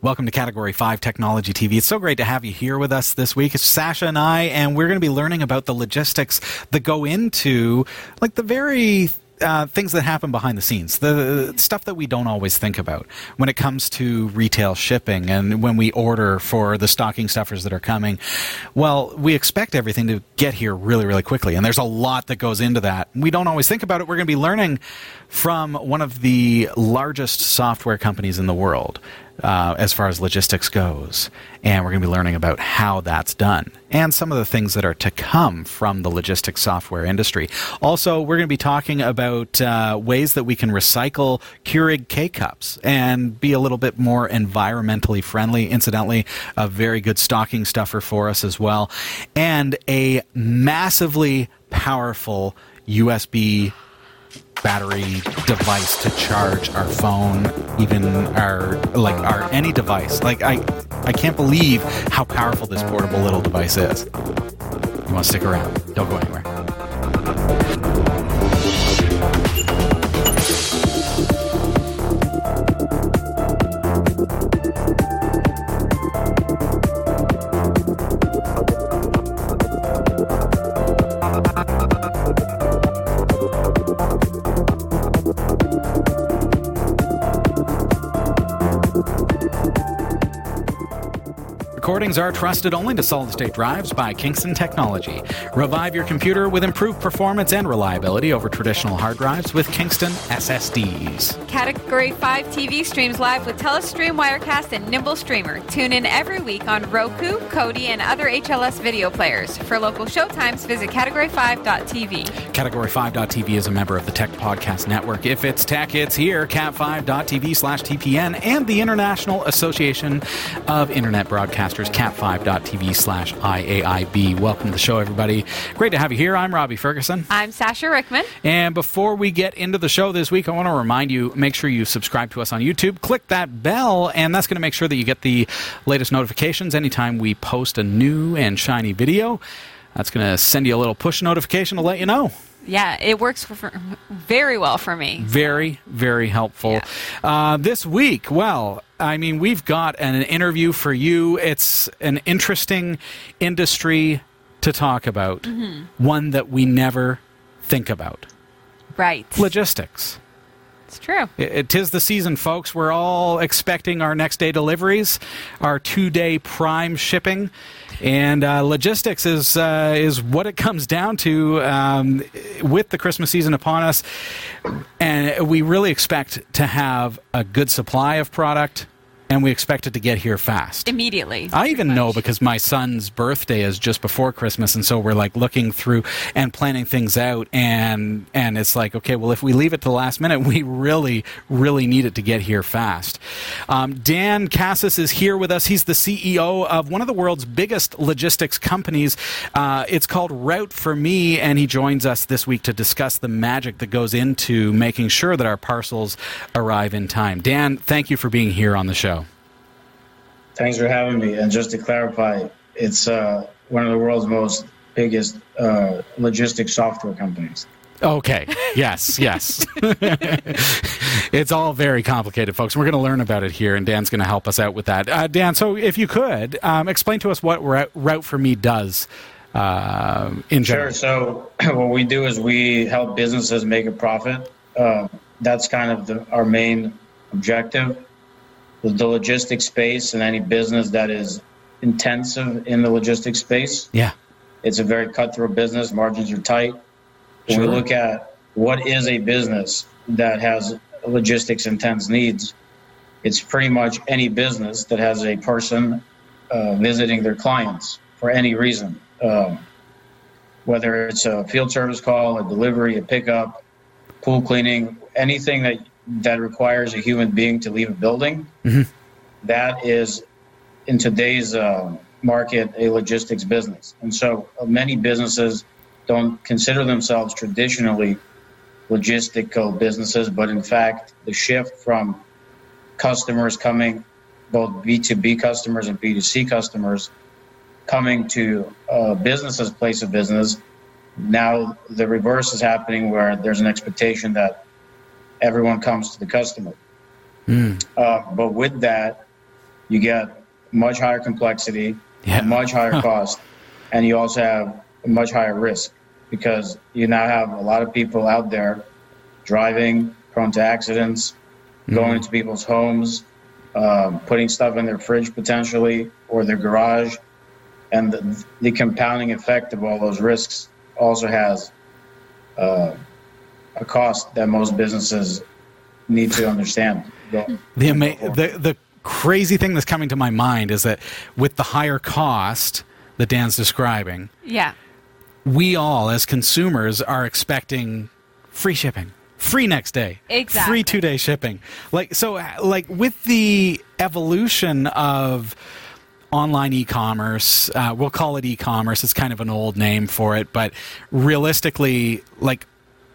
Welcome to Category 5 Technology TV. It's so great to have you here with us this week. It's Sasha and I, and we're going to be learning about the logistics that go into like the very uh, things that happen behind the scenes, the, the stuff that we don't always think about when it comes to retail shipping and when we order for the stocking stuffers that are coming. Well, we expect everything to get here really, really quickly, and there's a lot that goes into that. We don't always think about it. We're going to be learning from one of the largest software companies in the world uh, as far as logistics goes. And we're going to be learning about how that's done and some of the things that are to come from the logistics software industry. Also, we're going to be talking about uh, ways that we can recycle Keurig K cups and be a little bit more environmentally friendly. Incidentally, a very good stocking stuffer for us as well. And a massively powerful USB battery device to charge our phone, even our like our any device. Like I I can't believe how powerful this portable little device is. You want to stick around. Don't go anywhere. Recordings are trusted only to solid state drives by Kingston Technology. Revive your computer with improved performance and reliability over traditional hard drives with Kingston SSDs. Category 5 TV streams live with Telestream Wirecast and Nimble Streamer. Tune in every week on Roku, Kodi, and other HLS video players. For local showtimes, visit category5.tv. Category5.tv is a member of the Tech Podcast Network. If it's tech, it's here. Cat5.tv slash TPN and the International Association of Internet Broadcasters, cat5.tv slash IAIB. Welcome to the show, everybody. Great to have you here. I'm Robbie Ferguson. I'm Sasha Rickman. And before we get into the show this week, I want to remind you make sure you subscribe to us on YouTube. Click that bell, and that's going to make sure that you get the latest notifications anytime we post a new and shiny video. That's going to send you a little push notification to let you know. Yeah, it works for, for, very well for me. Very, very helpful. Yeah. Uh, this week, well, I mean, we've got an interview for you. It's an interesting industry to talk about, mm-hmm. one that we never think about Right. logistics. True. It, the season, folks. We're all expecting our next day deliveries, our two day prime shipping, and uh, logistics is uh, is what it comes down to um, with the Christmas season upon us. And we really expect to have a good supply of product, and we expect it to get here fast. Immediately. I even pretty know because my son's birthday is just before Christmas, and so we're like looking through and planning things out, and and it's like, okay, well, if we leave it to the last minute, we really, really need it to get here fast. Um, Dan Khasis is here with us. He's the CEO of one of the world's biggest logistics companies. Uh, it's called Route4Me, and he joins us this week to discuss the magic that goes into making sure that our parcels arrive in time. Dan, thank you for being here on the show. Thanks for having me. And just to clarify, it's uh, one of the world's most biggest uh, logistics software companies. Okay. Yes. Yes. it's all very complicated, folks. We're going to learn about it here, and Dan's going to help us out with that. Uh, Dan, so if you could um, explain to us what Route Route4Me does uh, in general. Sure. So what we do is we help businesses make a profit. Uh, that's kind of the, our main objective. The logistics space and any business that is intensive in the logistics space, Yeah. it's a very cutthroat business. Margins are tight. When we look at what is a business that has logistics intense needs, it's pretty much any business that has a person uh, visiting their clients for any reason, um, whether it's a field service call, a delivery, a pickup, pool cleaning, anything that that requires a human being to leave a building. that is in today's uh, market a logistics business, and so uh, many businesses don't consider themselves traditionally logistical businesses, but in fact, the shift from customers coming, both B2B customers and B2C customers, coming to a uh, businesses' place of business, now the reverse is happening where there's an expectation that everyone comes to the customer. Uh, but with that, you get much higher complexity, Yeah. much higher cost, and you also have much higher risk because you now have a lot of people out there driving, prone to accidents, going into people's homes, um, putting stuff in their fridge potentially or their garage. And the, the compounding effect of all those risks also has uh, a cost that most businesses need to understand. The, ama- the the crazy thing that's coming to my mind is that with the higher cost that Dan's describing, Yeah. we all as consumers are expecting free shipping free next day Exactly. free two day shipping like so like with the evolution of online e-commerce uh, we'll call it e-commerce it's kind of an old name for it but realistically like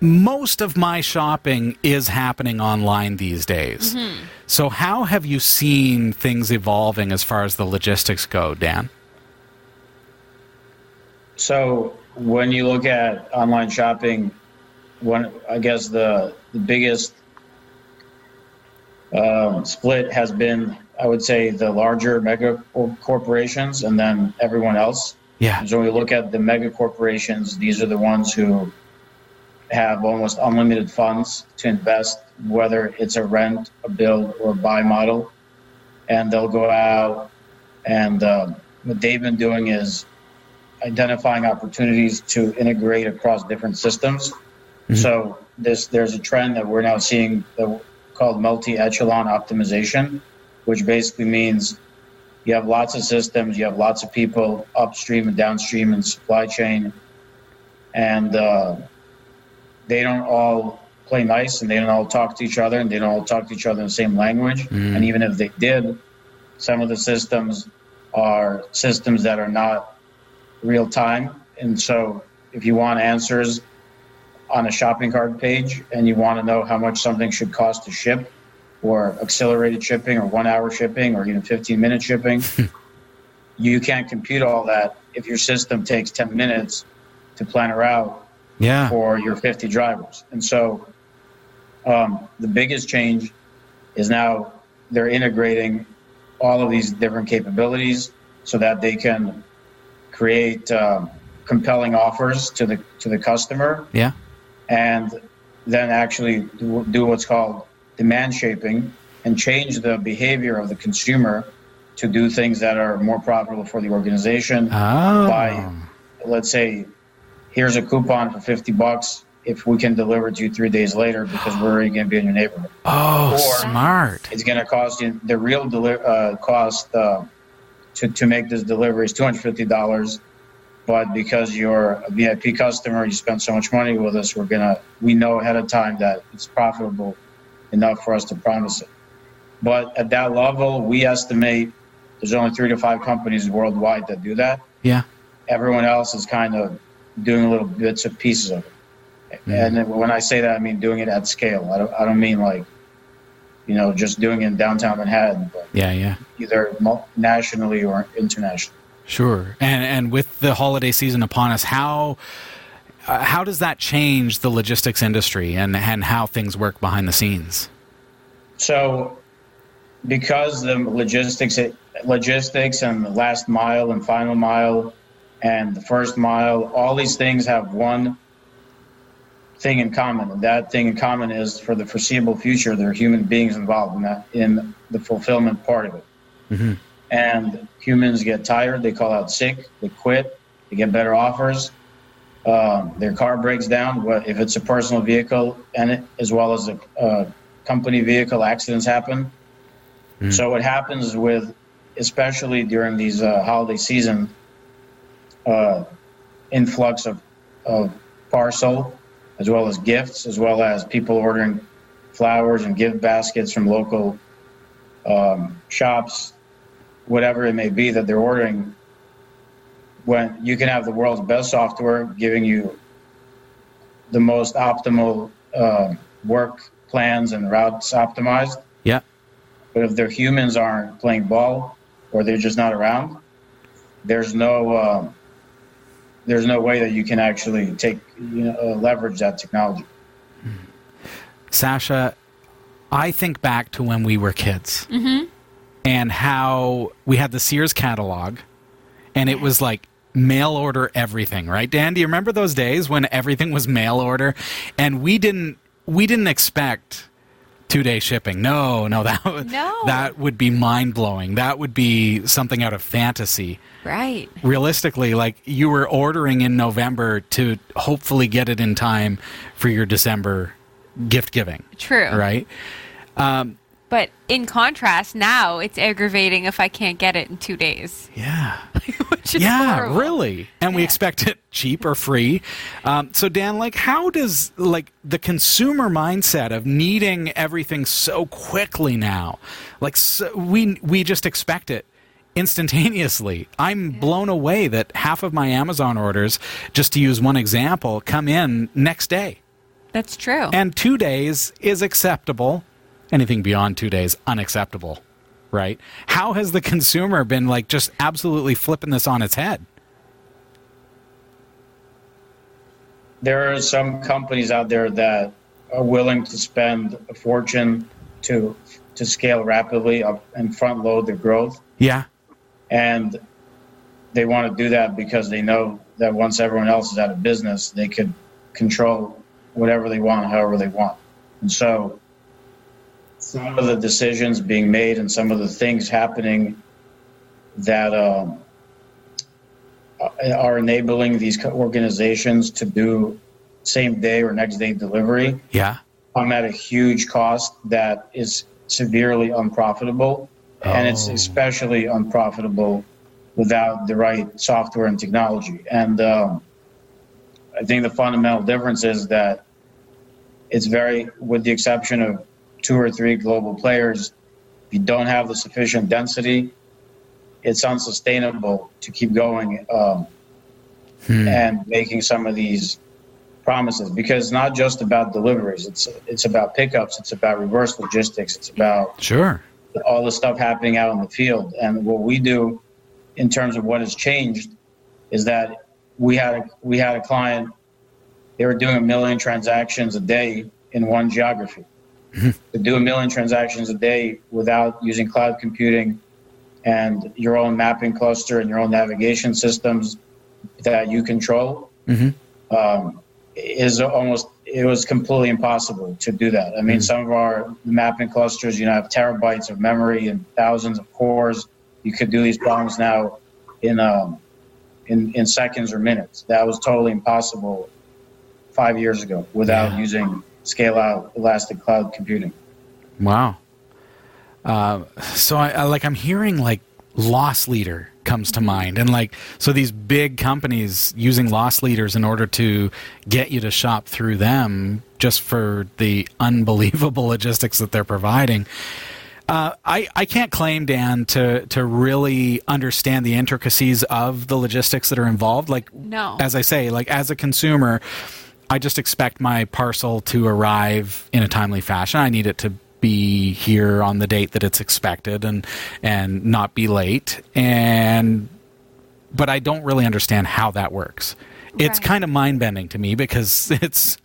most of my shopping is happening online these days. So how have you seen things evolving as far as the logistics go dan? So when you look at online shopping, one I guess the the biggest um, split has been I would say the larger mega corporations and then everyone else. yeah. So when we look at the mega corporations, these are the ones who have almost unlimited funds to invest, whether it's a rent, a build, or a buy model. And they'll go out and um, what they've been doing is identifying opportunities to integrate across different systems. So this there's a trend that we're now seeing that called multi-echelon optimization, which basically means you have lots of systems, you have lots of people upstream and downstream in supply chain, and uh, they don't all play nice and they don't all talk to each other and they don't all talk to each other in the same language. Mm. And even if they did, some of the systems are systems that are not real time. And so if you want answers on a shopping cart page and you want to know how much something should cost to ship or accelerated shipping or one hour shipping or even 15 minute shipping, you can't compute all that if your system takes 10 minutes to plan a route yeah. for your 50 drivers. And so um, the biggest change is now they're integrating all of these different capabilities so that they can create um, compelling offers to the to the customer. Yeah. And then actually do, do what's called demand shaping and change the behavior of the consumer to do things that are more profitable for the organization oh by let's say here's a coupon for 50 bucks if we can deliver to you three days later because we're already going to be in your neighborhood. Oh or- smart. it's going to cost you the real deli- uh, cost uh, to, to make this delivery is $250 but because you're a vip customer you spend so much money with us we're going to we know ahead of time that it's profitable enough for us to promise it. But at that level we estimate there's only three to five companies worldwide that do that. Yeah. Everyone else is kind of doing little bits and pieces of it. And then when I say that, I mean doing it at scale. I don't, I don't mean like, you know, just doing it in downtown Manhattan, but yeah yeah either nationally or internationally. Sure. And and with the holiday season upon us, how uh, how does that change the logistics industry and and how things work behind the scenes? So, because the logistics, logistics, and the last mile and final mile, and the first mile, all these things have one thing in common, and that thing in common is for the foreseeable future, there are human beings involved in that in the fulfillment part of it. And humans get tired, they call out sick, they quit, they get better offers. Um, their car breaks down. What if it's a personal vehicle and it, as well as a uh, company vehicle accidents happen. So what happens with, especially during these uh, holiday season, uh, influx of, of parcel, as well as gifts, as well as people ordering flowers and gift baskets from local um, shops, whatever it may be that they're ordering. When you can have the world's best software giving you the most optimal uh, work plans and routes optimized, Yeah. but if their humans aren't playing ball or they're just not around, there's no uh, there's no way that you can actually take you know, uh, leverage that technology. Sasha, I think back to when we were kids. Mm-hmm. And and how we had the Sears catalog, and it was like mail order everything, right? Dan, do you remember those days when everything was mail order, and we didn't we didn't expect two day shipping. No, no, that would, No. that would be mind blowing. That would be something out of fantasy. Right. Realistically, like you were ordering in November to hopefully get it in time for your December gift giving, True. right? Um, But in contrast, now it's aggravating if I can't get it in two days. Yeah. Which is yeah, horrible. really. And we expect it cheap or free. Um, so Dan, like, how does like the consumer mindset of needing everything so quickly now, like, so, we we just expect it instantaneously. I'm blown away that half of my Amazon orders, just to use one example, come in next day, That's true. and two days is acceptable. Anything beyond two days, unacceptable. Right? How has the consumer been like just absolutely flipping this on its head? there are some companies out there that are willing to spend a fortune to to scale rapidly up and front load their growth Yeah. and they want to do that because they know that once everyone else is out of business they could control whatever they want however they want and so some of the decisions being made and some of the things happening that um, are enabling these organizations to do same day or next day delivery Yeah. come at a huge cost that is severely unprofitable. And it's Oh. especially unprofitable without the right software and technology. And um, I think the fundamental difference is that it's very, with the exception of two or three global players, if you don't have the sufficient density, it's unsustainable to keep going um, and making some of these promises because it's not just about deliveries. It's it's about pickups. It's about reverse logistics. It's about Sure. all the stuff happening out in the field. And what we do in terms of what has changed is that we had a, we had a client. They were doing a million transactions a day in one geography. To do a million transactions a day without using cloud computing and your own mapping cluster and your own navigation systems that you control um, is almost it was completely impossible to do that. I mean, some of our mapping clusters, you know, have terabytes of memory and thousands of cores. You could do these problems now in um, in in seconds or minutes. That was totally impossible five years ago without Yeah. using scale out elastic cloud computing. Wow. Uh, so I, I like I'm hearing like loss leader comes to mind and like so these big companies using loss leaders in order to get you to shop through them just for the unbelievable logistics that they're providing uh, I, I can't claim Dan to to really understand the intricacies of the logistics that are involved like No. as I say like as a consumer I just expect my parcel to arrive in a timely fashion. I need it to be here on the date that it's expected and and not be late. And but I don't really understand how that works. It's kind of mind bending to me because it's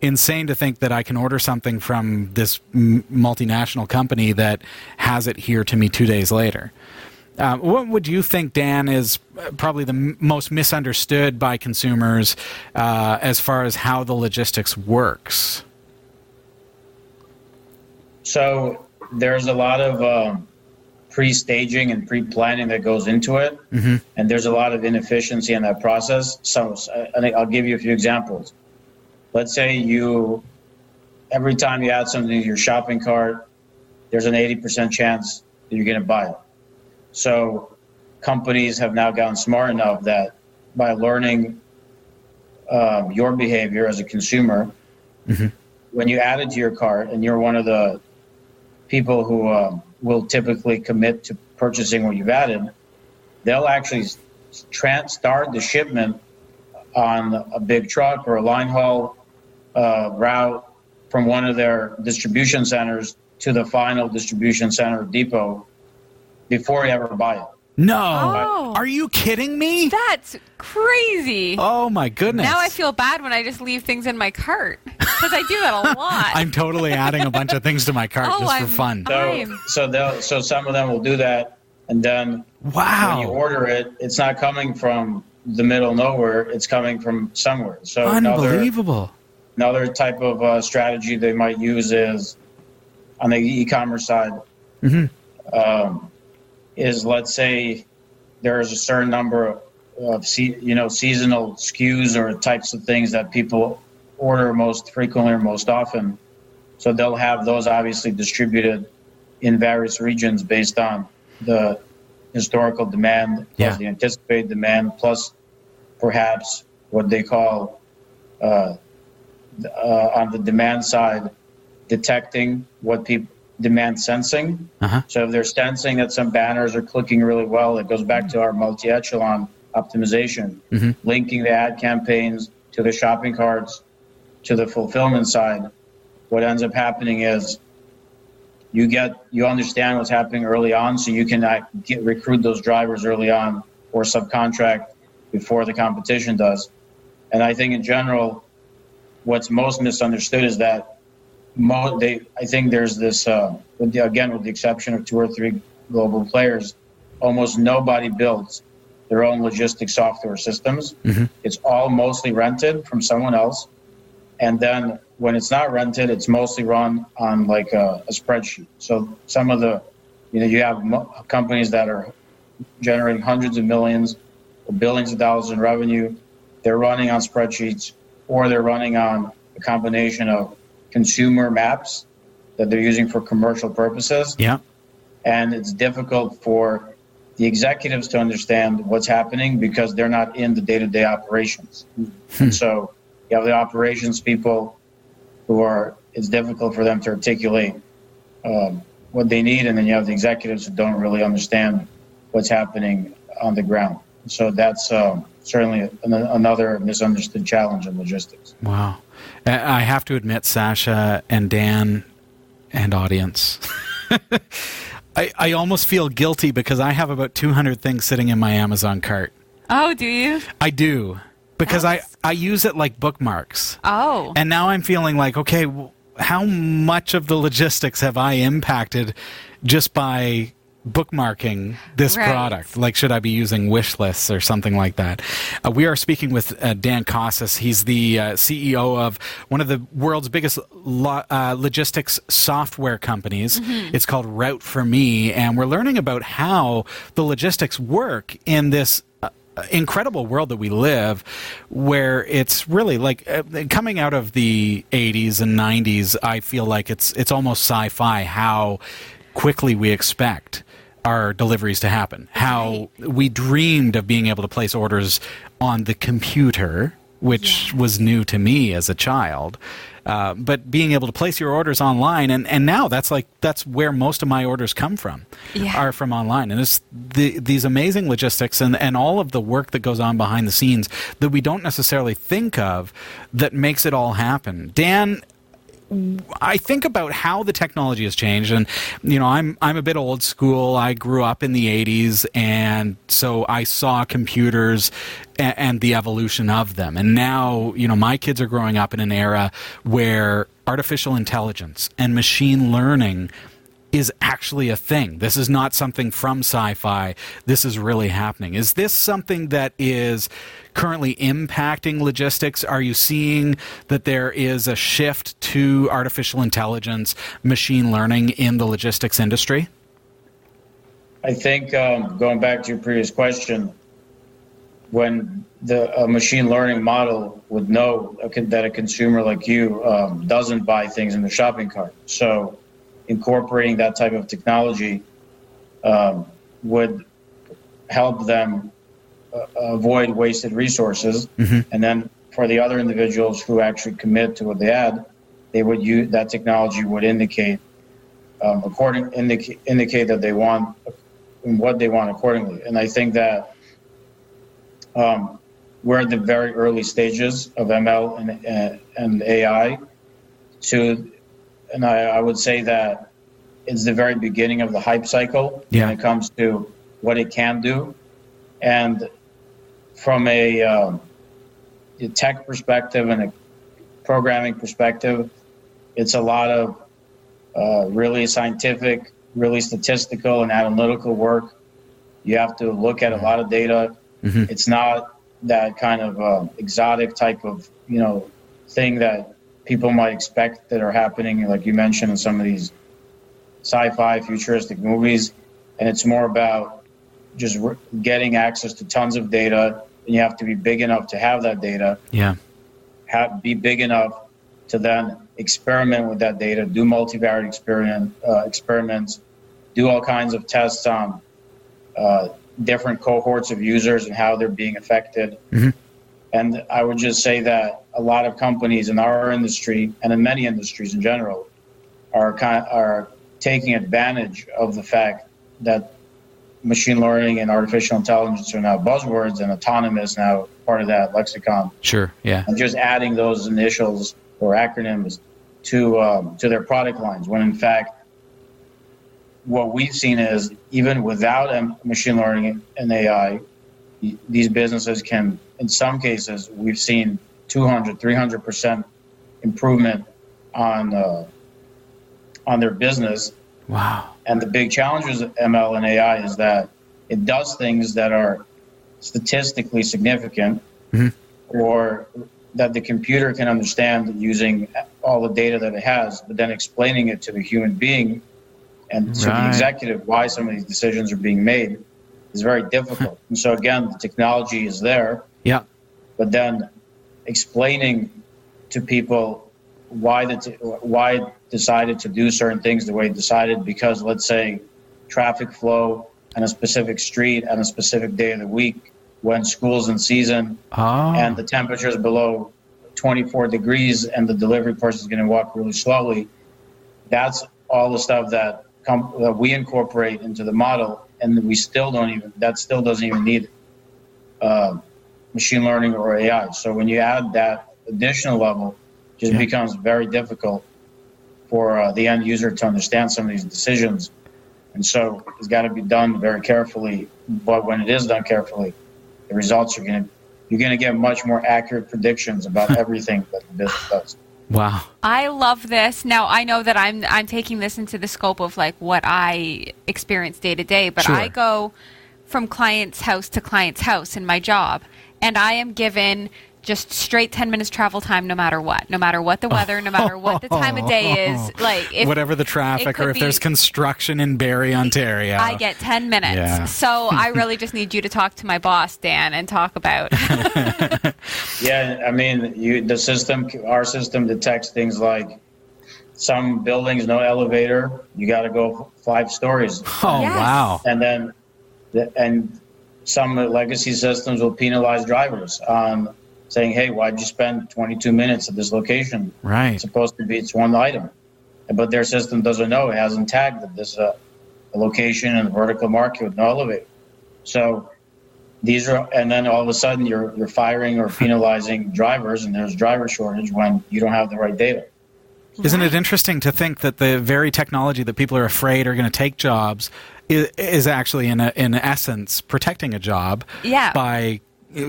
insane to think that I can order something from this m- multinational company that has it here to me two days later. Um, what would you think, Dan, is uh, probably the m- most misunderstood by consumers uh, as far as how the logistics works? So there's a lot of um, pre-staging and pre-planning that goes into it, and there's a lot of inefficiency in that process. So, so I'll give you a few examples. Let's say you, every time you add something to your shopping cart, there's an 80% chance that you're going to buy it. So companies have now gotten smart enough that by learning um, your behavior as a consumer, when you add it to your cart and you're one of the people who um, will typically commit to purchasing what you've added, they'll actually trans- start the shipment on a big truck or a line haul uh, route from one of their distribution centers to the final distribution center depot before you ever buy it. No. Oh. Are you kidding me? That's crazy. Oh my goodness. Now I feel bad when I just leave things in my cart. because I do that a lot. I'm totally adding a bunch of things to my cart Oh, just for I'm- fun. So, so they'll, so some of them will do that, and then when you order it, it's not coming from the middle of nowhere. It's coming from somewhere. So another Unbelievable. another type of uh, strategy they might use is on the e-commerce side. Mhm. Um, is let's say there is a certain number of, you know seasonal SKUs or types of things that people order most frequently or most often. So they'll have those obviously distributed in various regions based on the historical demand, plus Yeah. the anticipated demand, plus perhaps what they call uh, uh, on the demand side, detecting what people demand sensing. Uh-huh. So if they're sensing that some banners are clicking really well, it goes back to our multi-echelon optimization, Mhm. linking the ad campaigns to the shopping carts, to the fulfillment side. What ends up happening is you get you understand what's happening early on, so you can uh, get recruit those drivers early on or subcontract before the competition does. And I think in general, what's most misunderstood is that mo- they, I think there's this, uh, with the, again, with the exception of two or three global players, almost nobody builds their own logistics software systems. Mhm. It's all mostly rented from someone else. And then when it's not rented, it's mostly run on like a, a spreadsheet. So some of the, you know, you have mo- companies that are generating hundreds of millions or billions of dollars in revenue. They're running on spreadsheets or they're running on a combination of consumer maps that they're using for commercial purposes. Yeah. And it's difficult for the executives to understand what's happening because they're not in the day to day operations. And so you have the operations people who are, it's difficult for them to articulate um, what they need. And then you have the executives who don't really understand what's happening on the ground. So that's um, certainly an, another misunderstood challenge in logistics. Wow. I I have to admit, Sasha and Dan and audience, I, I almost feel guilty because I have about 200 things sitting in my Amazon cart. oh, do you? I do. Because I, I use it like bookmarks. Oh. And now I'm feeling like, okay, how much of the logistics have I impacted just by bookmarking this Right. product? Like, should I be using wish lists or something like that? Uh, we are speaking with uh, Dan Khasis. He's the uh, CEO of one of the world's biggest lo- uh, logistics software companies. It's called Route4Me, and we're learning about how the logistics work in this uh, incredible world that we live where it's really like uh, coming out of the 80s and 90s I feel like it's it's almost sci-fi how quickly we expect our deliveries to happen. How we dreamed of being able to place orders on the computer which was new to me as a child uh, but being able to place your orders online and, and now that's like that's where most of my orders come from Yeah. are from online. And it's the, these amazing logistics and, and all of the work that goes on behind the scenes that we don't necessarily think of that makes it all happen. Dan I think about how the technology has changed, and you know, I'm I'm a bit old school. I grew up in the '80s, and so I saw computers and, and the evolution of them. And now, you know, my kids are growing up in an era where artificial intelligence and machine learning is actually a thing. This is not something from sci fi. This is really happening. Is this something that is currently impacting logistics? Are you seeing that there is a shift to artificial intelligence, machine learning in the logistics industry? I think um, going back to your previous question, when the a machine learning model would know that a consumer like you um, doesn't buy things in the shopping cart, so incorporating that type of technology um, would help them uh, avoid wasted resources, and then for the other individuals who actually commit to what they add, they would use that technology would indicate um, according indicate indicate that they want what they want accordingly. And I think that um, we're at the very early stages of ML and, uh, and AI. To, and I, I would say that it's the very beginning of the hype cycle Yeah. when it comes to what it can do. And from a, um, a tech perspective and a programming perspective, it's a lot of uh, really scientific, really statistical and analytical work. You have to look at a lot of data. Mm-hmm. It's not that kind of uh, exotic type of you know thing that people might expect that are happening, like you mentioned in some of these sci-fi futuristic movies. And it's more about just re- getting access to tons of data, and you have to be big enough to have that data. Yeah. Have be big enough to then experiment with that data, do multivariate experiment uh, experiments, do all kinds of tests on uh, different cohorts of users and how they're being affected. Mhm. And I would just say that a lot of companies in our industry and in many industries in general are kind are taking advantage of the fact that machine learning and artificial intelligence are now buzzwords and autonomous now part of that lexicon Sure. Yeah. and just adding those initials or acronyms to um, to their product lines when in fact what we've seen is even without um, machine learning and AI these businesses can in some cases we've seen 200 300% improvement on uh, on their business Wow. and the big challenge with ML and AI is that it does things that are statistically significant Mhm. or that the computer can understand using all the data that it has, but then explaining it to the human being and to Right. the executive why some of these decisions are being made is very difficult. and so, again, the technology is there, Yeah. but then explaining to people why the t- why it decided to do certain things the way it decided because let's say traffic flow on a specific street on a specific day of the week when school's in season Oh. and the temperature is below 24 degrees and the delivery person is going to walk really slowly that's all the stuff that, com- that we incorporate into the model and we still don't even that still doesn't even need uh, machine learning or ai so when you add that additional level it just Yeah. becomes very difficult for uh, the end user to understand some of these decisions. And so it's got to be done very carefully but when it is done carefully the results are going to you're going to get much more accurate predictions about everything that the business does wow. I love this. Now I know that I'm I'm taking this into the scope of like what I experience day to day, but Sure. I go from client's house to client's house in my job, and I am given just straight 10 minutes travel time no matter what no matter what the weather no matter what the time of day is like if Whatever the traffic, or if be- there's construction in Barrie, Ontario. I get 10 minutes. Yeah. So I really just need you to talk to my boss, Dan, and talk about. Yeah, I mean, you the system, our system detects things like some buildings no elevator. You got to go five stories, Oh Yes. wow. and then and some legacy systems will penalize drivers on saying, "Hey, why'd you spend 22 minutes at this location? Right. It's supposed to be it's one item." But their system doesn't know. It hasn't tagged that this is a, a location and a vertical market with no elevator. So these are, and then all of a sudden you're you're firing or penalizing drivers, and there's driver shortage when you don't have the right data. Isn't it interesting to think that the very technology that people are afraid are going to take jobs is, is actually, in a, in essence, protecting a job Yeah. by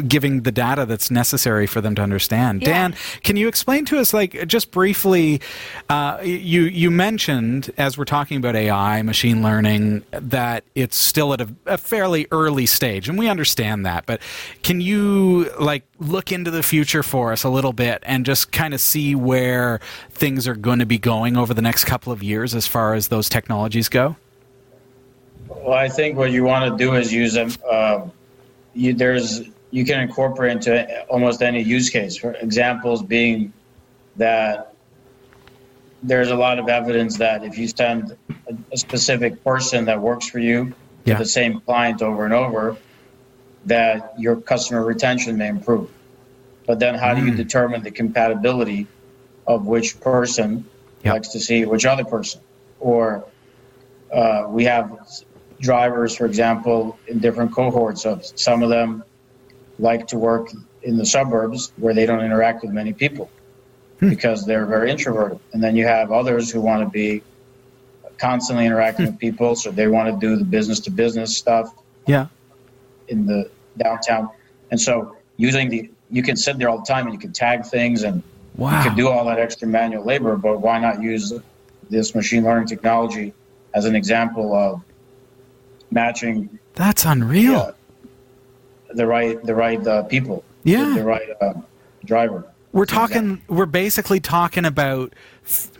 giving the data that's necessary for them to understand. Yeah. Dan, can you explain to us, like, just briefly? Uh, you you mentioned as we're talking about AI, machine learning, that it's still at a, a fairly early stage, and we understand that. But can you like look into the future for us a little bit and just kind of see where things are going to be going over the next couple of years as far as those technologies go? Well, I think what you want to do is use them. Uh, you, there's you can incorporate into almost any use case. For examples being that there's a lot of evidence that if you send a, specific person that works for you Yeah. to the same client over and over, that your customer retention may improve. But then, how do you Mm. determine the compatibility of which person likes to see which other person? Or uh, we have drivers, for example, in different cohorts of some of them like to work in the suburbs where they don't interact with many people because they're very introverted. And then you have others who want to be constantly interacting with people, so they want to do the business to business stuff Yeah. in the downtown. And so using the you can sit there all the time and you can tag things and Wow. You could do all that extra manual labor, but why not use this machine learning technology as an example of matching? That's unreal. Uh, the right, the right uh, people. Yeah. The, the right uh, driver. We're talking. Exactly. We're basically talking about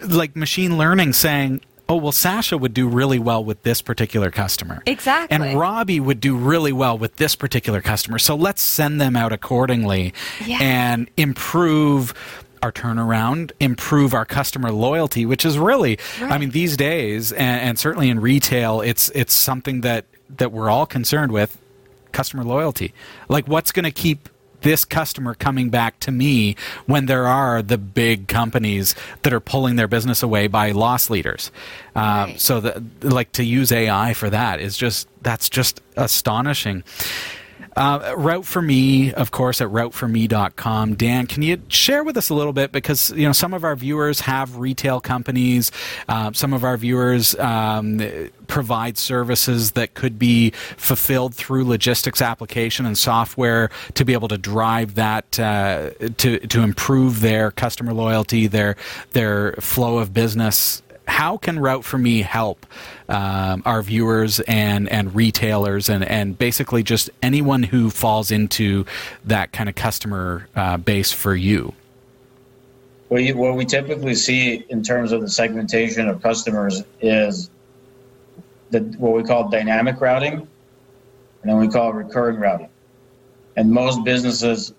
like machine learning, saying, "Oh, well, Sasha would do really well with this particular customer, exactly, and Robbie would do really well with this particular customer. So let's send them out accordingly yeah. and improve." Our turnaround, improve our customer loyalty, which is really, right. I mean, these days, and, and certainly in retail, it's it's something that that we're all concerned with customer loyalty. Like, what's going to keep this customer coming back to me when there are the big companies that are pulling their business away by loss leaders. Uh, right. So, the, like to use AI for that is just that's just astonishing. Uh, Route4Me, of course, at route4me.com. Dan, can you share with us a little bit? Because you know some of our viewers have retail companies, uh, some of our viewers um, provide services that could be fulfilled through logistics application and software to be able to drive that uh, to to improve their customer loyalty, their their flow of business how can Route4Me help um, our viewers and, and retailers and, and basically just anyone who falls into that kind of customer uh, base for you? Well, you, what we typically see in terms of the segmentation of customers is the, what we call dynamic routing, and then we call recurring routing. And most businesses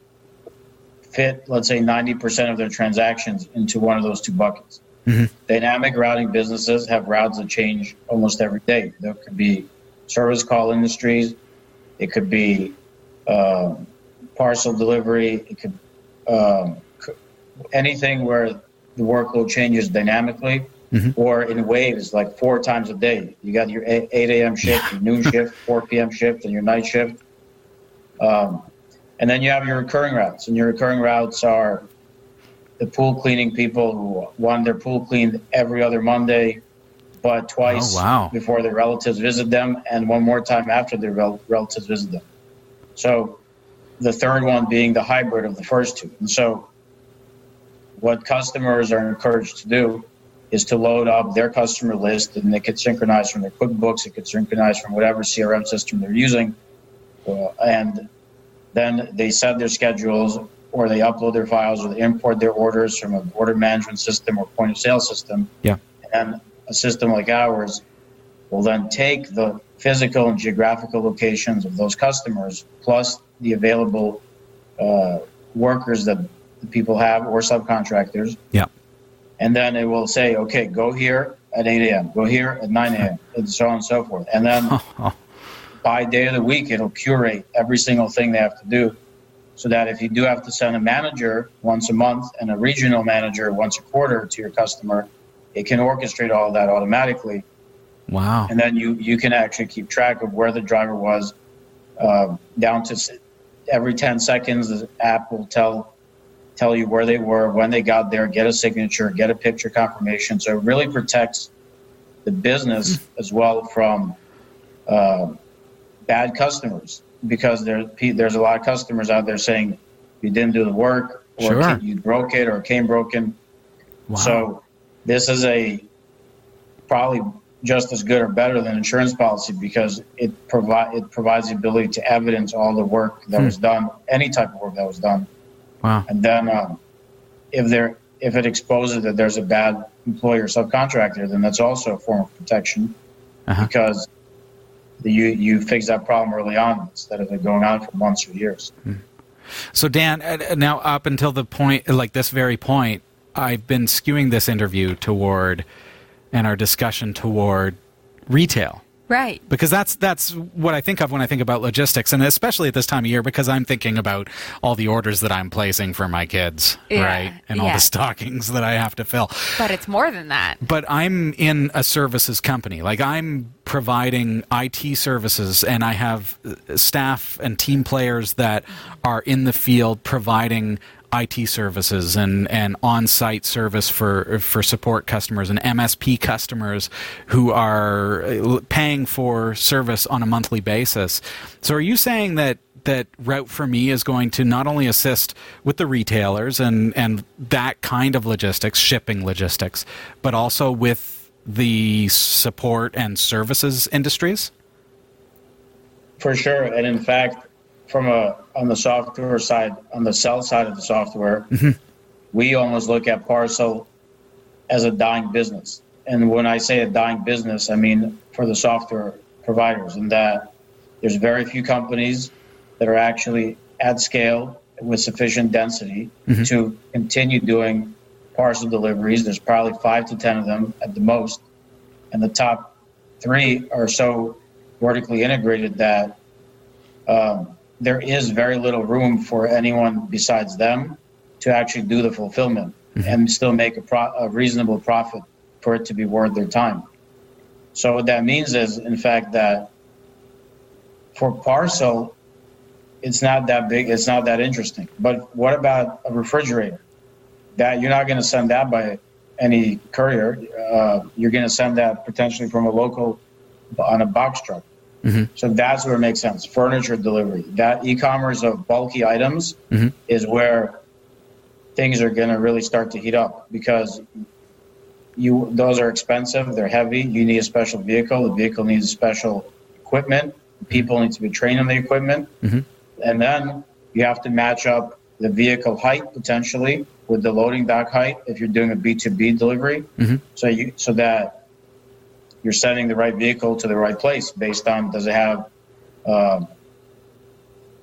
fit, let's say, 90% of their transactions into one of those two buckets. Mm-hmm. Dynamic routing businesses have routes that change almost every day. There could be service call industries, it could be um, parcel delivery, it could um, anything where the workload changes dynamically mm-hmm. or in waves, like four times a day. You got your 8 a.m. shift, your noon shift, 4 p.m. shift, and your night shift. Um, and then you have your recurring routes, and your recurring routes are the pool cleaning people who want their pool cleaned every other Monday, but twice oh, wow. before their relatives visit them, and one more time after their rel- relatives visit them. So, the third one being the hybrid of the first two. And so, what customers are encouraged to do is to load up their customer list, and they could synchronize from their QuickBooks, it could synchronize from whatever CRM system they're using, uh, and then they set their schedules or they upload their files or they import their orders from an order management system or point of sale system. Yeah. And a system like ours will then take the physical and geographical locations of those customers plus the available uh, workers that the people have or subcontractors. Yeah. And then it will say, okay, go here at 8 a.m., go here at 9 a.m., and so on and so forth. And then by day of the week, it'll curate every single thing they have to do so that if you do have to send a manager once a month and a regional manager once a quarter to your customer, it can orchestrate all of that automatically. Wow. And then you, you can actually keep track of where the driver was uh, down to every 10 seconds. The app will tell tell you where they were, when they got there, get a signature, get a picture confirmation. So it really protects the business mm. as well from uh, bad customers because there, there's a lot of customers out there saying you didn't do the work or sure. you broke it or it came broken. Wow. So this is a probably just as good or better than insurance policy because it provide it provides the ability to evidence all the work that hmm. was done, any type of work that was done. Wow. And then um, if there if it exposes that there's a bad employer subcontractor, then that's also a form of protection uh-huh. because you you fix that problem early on instead of it going on for months or years. Hmm. So Dan, uh, now up until the point, like this very point, I've been skewing this interview toward and our discussion toward retail Right. Because that's that's what I think of when I think about logistics, and especially at this time of year, because I'm thinking about all the orders that I'm placing for my kids, yeah. right, and all the stockings that I have to fill. But it's more than that. But I'm in a services company, like I'm providing IT services, and I have uh, staff and team players that are in the field providing IT services and, and on-site service for for support customers and MSP customers who are uh, paying for service on a monthly basis. So are you saying that that Route4Me is going to not only assist with the retailers and and that kind of logistics, shipping logistics, but also with the support and services industries? For sure, and in fact, from a on the software side, on the sell side of the software, mm-hmm. we almost look at parcel as a dying business. And when I say a dying business, I mean for the software providers, and that there's very few companies that are actually at scale with sufficient density mm-hmm. to continue doing parcel deliveries. There's probably five to ten of them at the most, and the top three are so vertically integrated that um, there is very little room for anyone besides them to actually do the fulfillment mm-hmm. and still make a, pro- a reasonable profit for it to be worth their time. So what that means is, in fact, that for parcel, it's not that big, it's not that interesting. But what about a refrigerator? That you're not going to send that by any courier. Uh, you're going to send that potentially from a local on a box truck. Mm-hmm. So that's where it makes sense. Furniture delivery, that e-commerce of bulky items mm-hmm. is where things are going to really start to heat up because you those are expensive. They're heavy. You need a special vehicle. The vehicle needs special equipment. People need to be trained on the equipment, mm-hmm. and then you have to match up the vehicle height potentially with the loading dock height if you're doing a B2B delivery. Mm-hmm. So you so that you're sending the right vehicle to the right place based on does it have uh,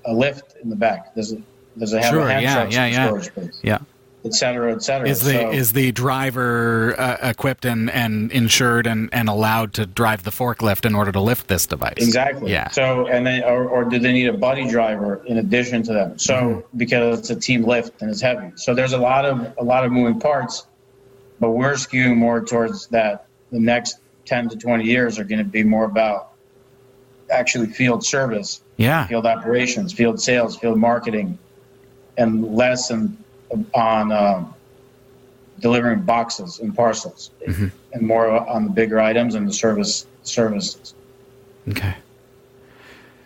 a lift in the back? Does it does it have sure, a hand yeah, yeah, yeah. storage space? Yeah. Et cetera, et cetera. Is the so, is the driver uh, equipped and, and insured and, and allowed to drive the forklift in order to lift this device? Exactly. Yeah. So and then or, or do they need a buddy driver in addition to them? So mm-hmm. because it's a team lift and it's heavy. So there's a lot of a lot of moving parts, but we're skewing more towards that the next 10 to 20 years are going to be more about actually field service, yeah, field operations, field sales, field marketing, and less on, on um, delivering boxes and parcels, mm-hmm. and more on the bigger items and the service services. Okay.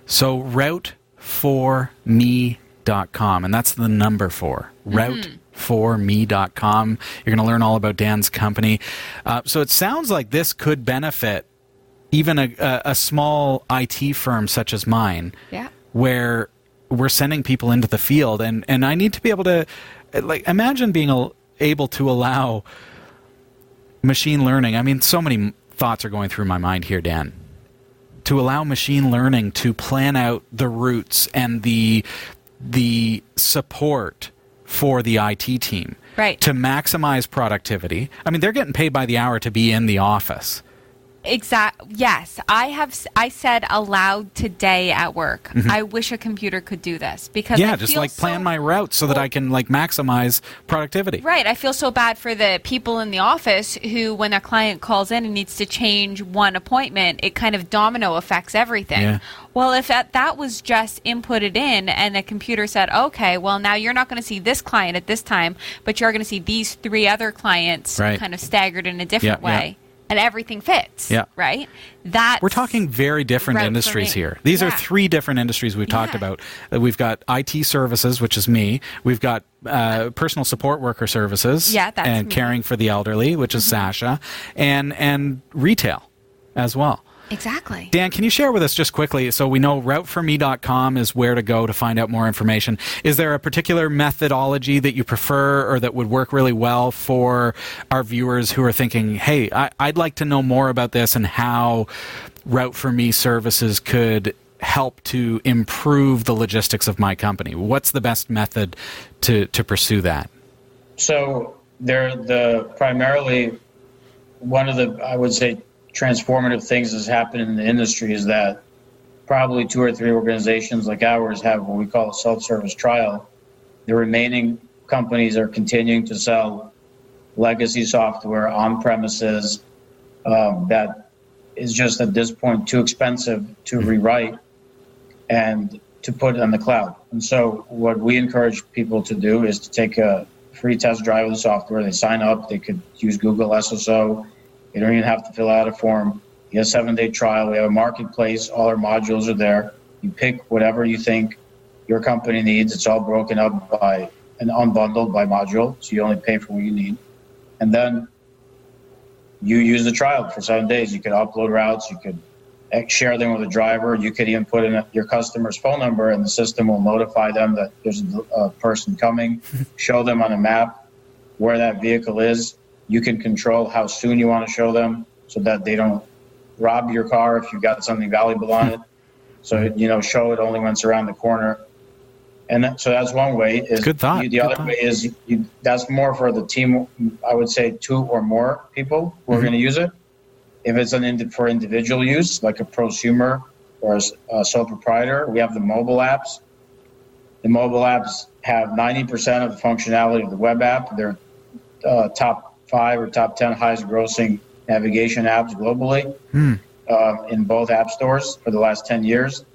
So route for me.com, and that's the number four. Route mm-hmm for me.com. You're going to learn all about Dan's company. Uh, so it sounds like this could benefit even a, a, a, small IT firm such as mine, yeah. where we're sending people into the field, and, and I need to be able to, like, imagine being able to allow machine learning. I mean, so many thoughts are going through my mind here, Dan. To allow machine learning to plan out the routes and the the support for the IT team. Right. To maximize productivity. I mean, they're getting paid by the hour to be in the office. Exact. Yes, I have. I said aloud today at work. Mm-hmm. I wish a computer could do this because yeah, I just like so, plan my route so that I can like maximize productivity. Right. I feel so bad for the people in the office who, when a client calls in and needs to change one appointment, it kind of domino affects everything. Yeah. Well, if that, that was just inputted in and the computer said, okay, well, now you're not going to see this client at this time, but you're going to see these three other clients right. kind of staggered in a different yeah, way. Yeah and everything fits. Yeah. Right? That We're talking very different industries here. These yeah. are three different industries we've talked yeah. about. Uh, we've got IT services, which is me. We've got uh, personal support worker services. Yeah, that's and me. caring for the elderly, which is mm-hmm. Sasha, and and retail as well. Exactly. Dan, can you share with us just quickly so we know route4me.com is where to go to find out more information? Is there a particular methodology that you prefer or that would work really well for our viewers who are thinking, hey, I, would like to know more about this and how Route4Me services could help to improve the logistics of my company? What's the best method to, to pursue that? So, they're the primarily one of the, I would say, transformative things that's happened in the industry is that probably two or three organizations like ours have what we call a self-service trial. The remaining companies are continuing to sell legacy software on premises um, that is just at this point too expensive to mm-hmm. rewrite and to put on the cloud. And so, what we encourage people to do is to take a free test drive of the software. They sign up. They could use Google SSO you don't even have to fill out a form. You have a seven day trial. We have a marketplace. All our modules are there. You pick whatever you think your company needs. It's all broken up by and unbundled by module, so you only pay for what you need. And then you use the trial for seven days. You could upload routes, you could share them with a driver. You could even put in your customer's phone number, and the system will notify them that there's a person coming. show them on a map where that vehicle is. You can control how soon you want to show them, so that they don't rob your car if you've got something valuable on it. So you know, show it only when it's around the corner. And that, so that's one way. Is Good thought. You, Good the other thought. way is you, that's more for the team. I would say two or more people who are Mhm. going to use it. If it's an for individual use, like a prosumer or a sole proprietor, we have the mobile apps. The mobile apps have 90% of the functionality of the web app. They're uh, top five or top 10 highest grossing navigation apps globally Hmm. um, in both app stores for the last 10 years.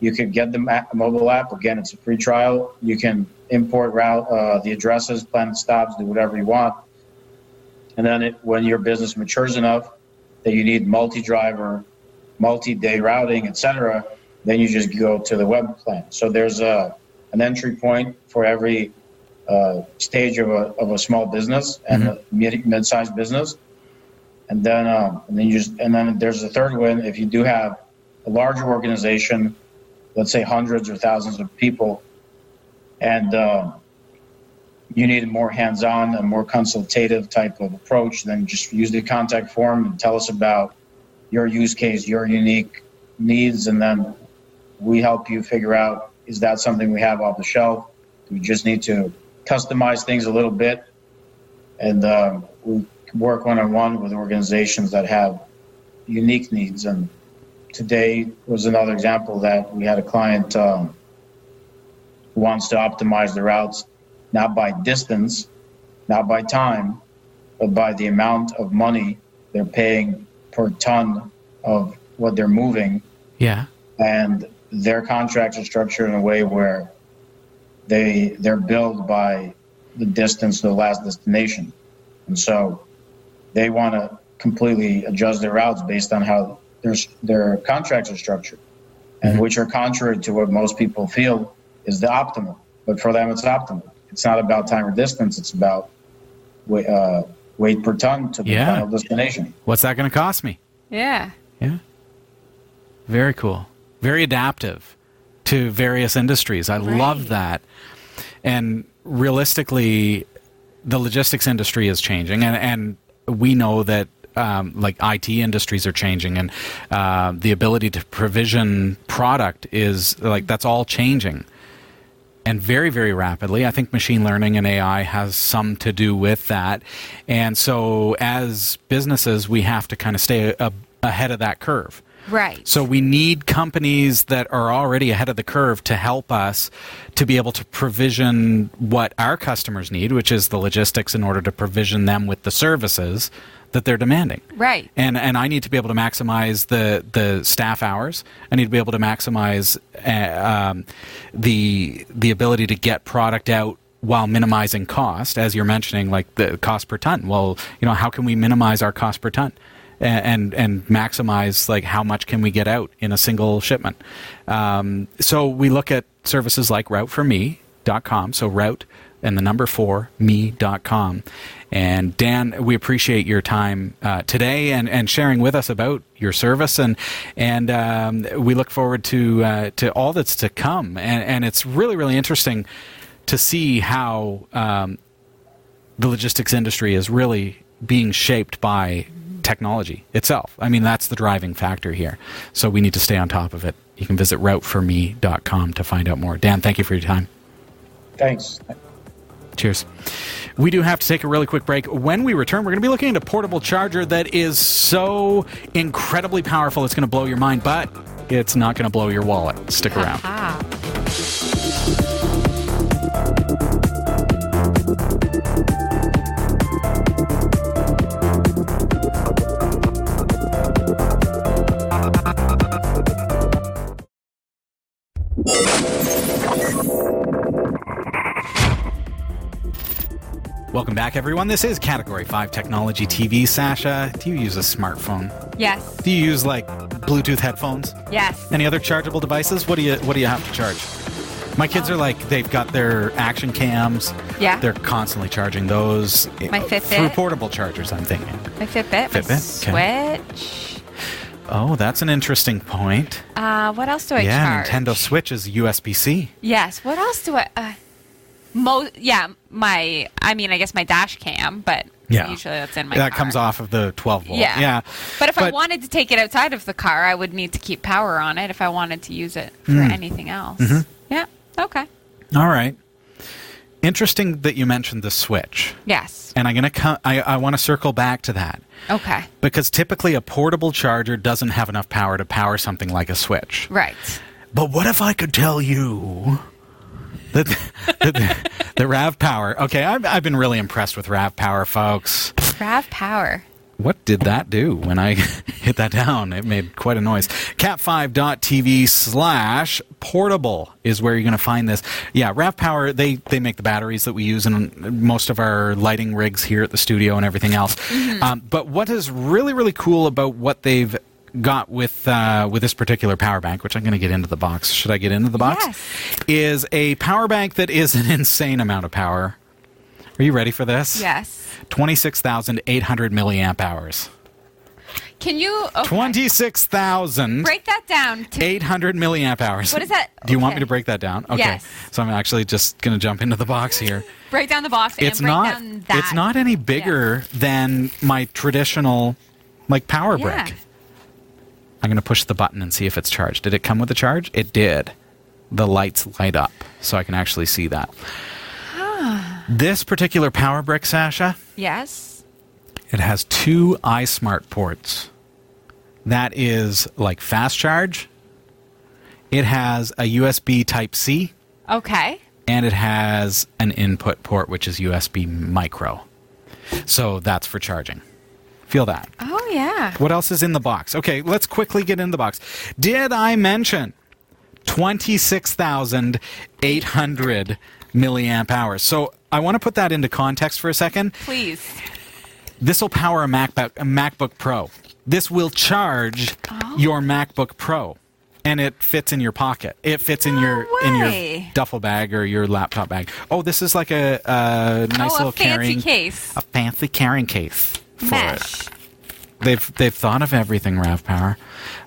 You could get the mobile app. Again, it's a free trial. You can import route uh, the addresses, plan the stops, do whatever you want. And then it, when your business matures enough that you need multi-driver, multi-day routing, etc., then you just go to the web plan. So there's a an entry point for every uh, stage of a, of a small business and a mid, mid-sized business. And then, um, and then you just, and then there's a third one. If you do have a larger organization, let's say hundreds or thousands of people, and um, you need a more hands-on and more consultative type of approach, then just use the contact form and tell us about your use case, your unique needs, and then we help you figure out is that something we have off the shelf? Do we just need to customize things a little bit, and um, we work one-on-one with organizations that have unique needs. And today was another example that we had a client um, who wants to optimize the routes not by distance, not by time, but by the amount of money they're paying per ton of what they're moving Yeah. and their contracts are structured in a way where they they're billed by the distance to the last destination and so they want to completely adjust their routes based on how their their contracts are structured and Mhm. which are contrary to what most people feel is the optimal but for them it's optimal it's not about time or distance it's about weight, uh, weight per ton to the Yeah. final destination What's that going to cost me? Yeah. Yeah. Very cool. Very adaptive to various industries. I love that. And realistically, the logistics industry is changing, and, and we know that. Um, like IT industries are changing, and uh, the ability to provision product is like that's all changing, and very very rapidly. I think machine learning and AI has some to do with that, and so as businesses, we have to kind of stay a, ahead of that curve. Right. So we need companies that are already ahead of the curve to help us to be able to provision what our customers need, which is the logistics in order to provision them with the services that they're demanding. Right. And and I need to be able to maximize the the staff hours. I need to be able to maximize uh, um, the the ability to get product out while minimizing cost, as you're mentioning, like the cost per ton. Well, you know, how can we minimize our cost per ton? And and maximize like how much can we get out in a single shipment? Um, so we look at services like Route4Me.com. So route and the number four me.com. And Dan, we appreciate your time uh, today and, and sharing with us about your service, and and um, we look forward to uh, to all that's to come. And, and it's really really interesting to see how um, the logistics industry is really being shaped by technology itself. I mean, that's the driving factor here. So we need to stay on top of it. You can visit route4me.com to find out more. Dan, thank you for your time. thanks Cheers. We do have to take a really quick break. When we return, we're going to be looking at a portable charger that is so incredibly powerful it's going to blow your mind, but it's not going to blow your wallet. Stick around. Back, everyone. This is Category 5 Technology TV. Sasha, do you use a smartphone? Yes. Do you use like Bluetooth headphones? Yes. Any other chargeable devices? What do you what do you have to charge? My kids are like they've got their action cams. Yeah. They're constantly charging those. My Fitbit. Through portable chargers, I'm thinking. My Fitbit, my Fitbit, okay. Switch. Oh, that's an interesting point. Uh, what else do I charge? yeah, charge? Nintendo Switch is USB C. Yes. What else do I? Uh, mo- yeah, my. I mean, I guess my dash cam, but Yeah. usually that's in my. That car. comes off of the 12 volt. Yeah. Yeah. But if I wanted to take it outside of the car, I would need to keep power on it if I wanted to use it for Mm. anything else. Mm-hmm. Yeah. Okay. All right. Interesting that you mentioned the Switch. Yes. And I'm to come I, I want to circle back to that Okay. because typically a portable charger doesn't have enough power to power something like a Switch. Right. But what if I could tell you that that the, the RAVPower? Okay, I've, I've been really impressed with RAVPower, folks. RAVPower. What did that do when I hit that down? It made quite a noise. Cat5.tv slash portable is where you're going to find this. Yeah, RAVPower, they, they make the batteries that we use in most of our lighting rigs here at the studio and everything else. Um, but what is really, really cool about what they've got with uh, with this particular power bank, which I'm going to get into the box. Should I get into the box? Yes. Is a power bank that is an insane amount of power. Are you ready for this? Yes. 26,800 milliamp hours. Can you okay. 26,800 break that down? To, milliamp hours. What is that? Do you want me to break that down? Okay. Yes. So I'm actually just going to jump into the box here. break down the box it's and break not down that. it's not any bigger than my traditional like power Yeah. brick. I'm going to push the button and see if it's charged. Did it come with a charge? It did. The lights light up so I can actually see that. Ah. this particular power brick, Sasha, Yes. it has two iSmart ports. That is like fast charge. It has a USB Type C Okay. and it has an input port which is USB micro. So that's for charging. Feel that. Oh yeah. What else is in the box? Okay, let's quickly get in the box. Did I mention 26,800 milliamp hours? So I want to put that into context for a second. Please. This will power a MacBook, a MacBook Pro. This will charge Oh. your MacBook Pro, and it fits in your pocket. It fits in No your in your duffel bag or your laptop bag. Oh, this is like a, uh, oh, a nice oh, little a fancy carrying case. a fancy carrying case for it. They've they've thought of everything, RAVPower.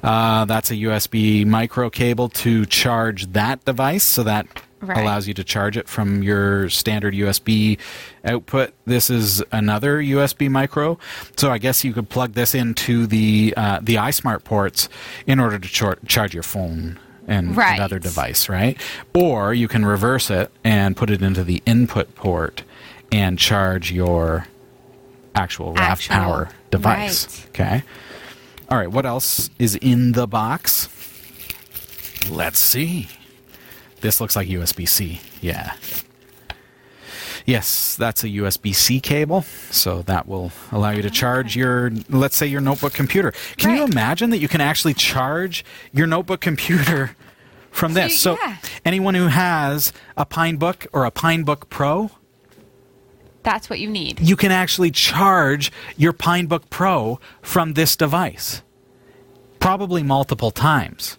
Uh, that's a USB micro cable to charge that device, so that Right. allows you to charge it from your standard USB output. This is another USB micro, so I guess you could plug this into the uh, the iSmart ports in order to char- charge your phone. And Right. another device, right? Or you can reverse it and put it into the input port and charge your actual RAV Actual- power device. right. Okay. All right. What else is in the box? Let's see. This looks like USB C. Yeah. Yes, that's a USB C cable. So that will allow you to charge your, let's say, your notebook computer. Can you imagine that you can actually charge your notebook computer from this? So, So, yeah. anyone who has a Pinebook or a Pinebook Pro, That's what you need. you can actually charge your Pinebook Pro from this device. Probably multiple times.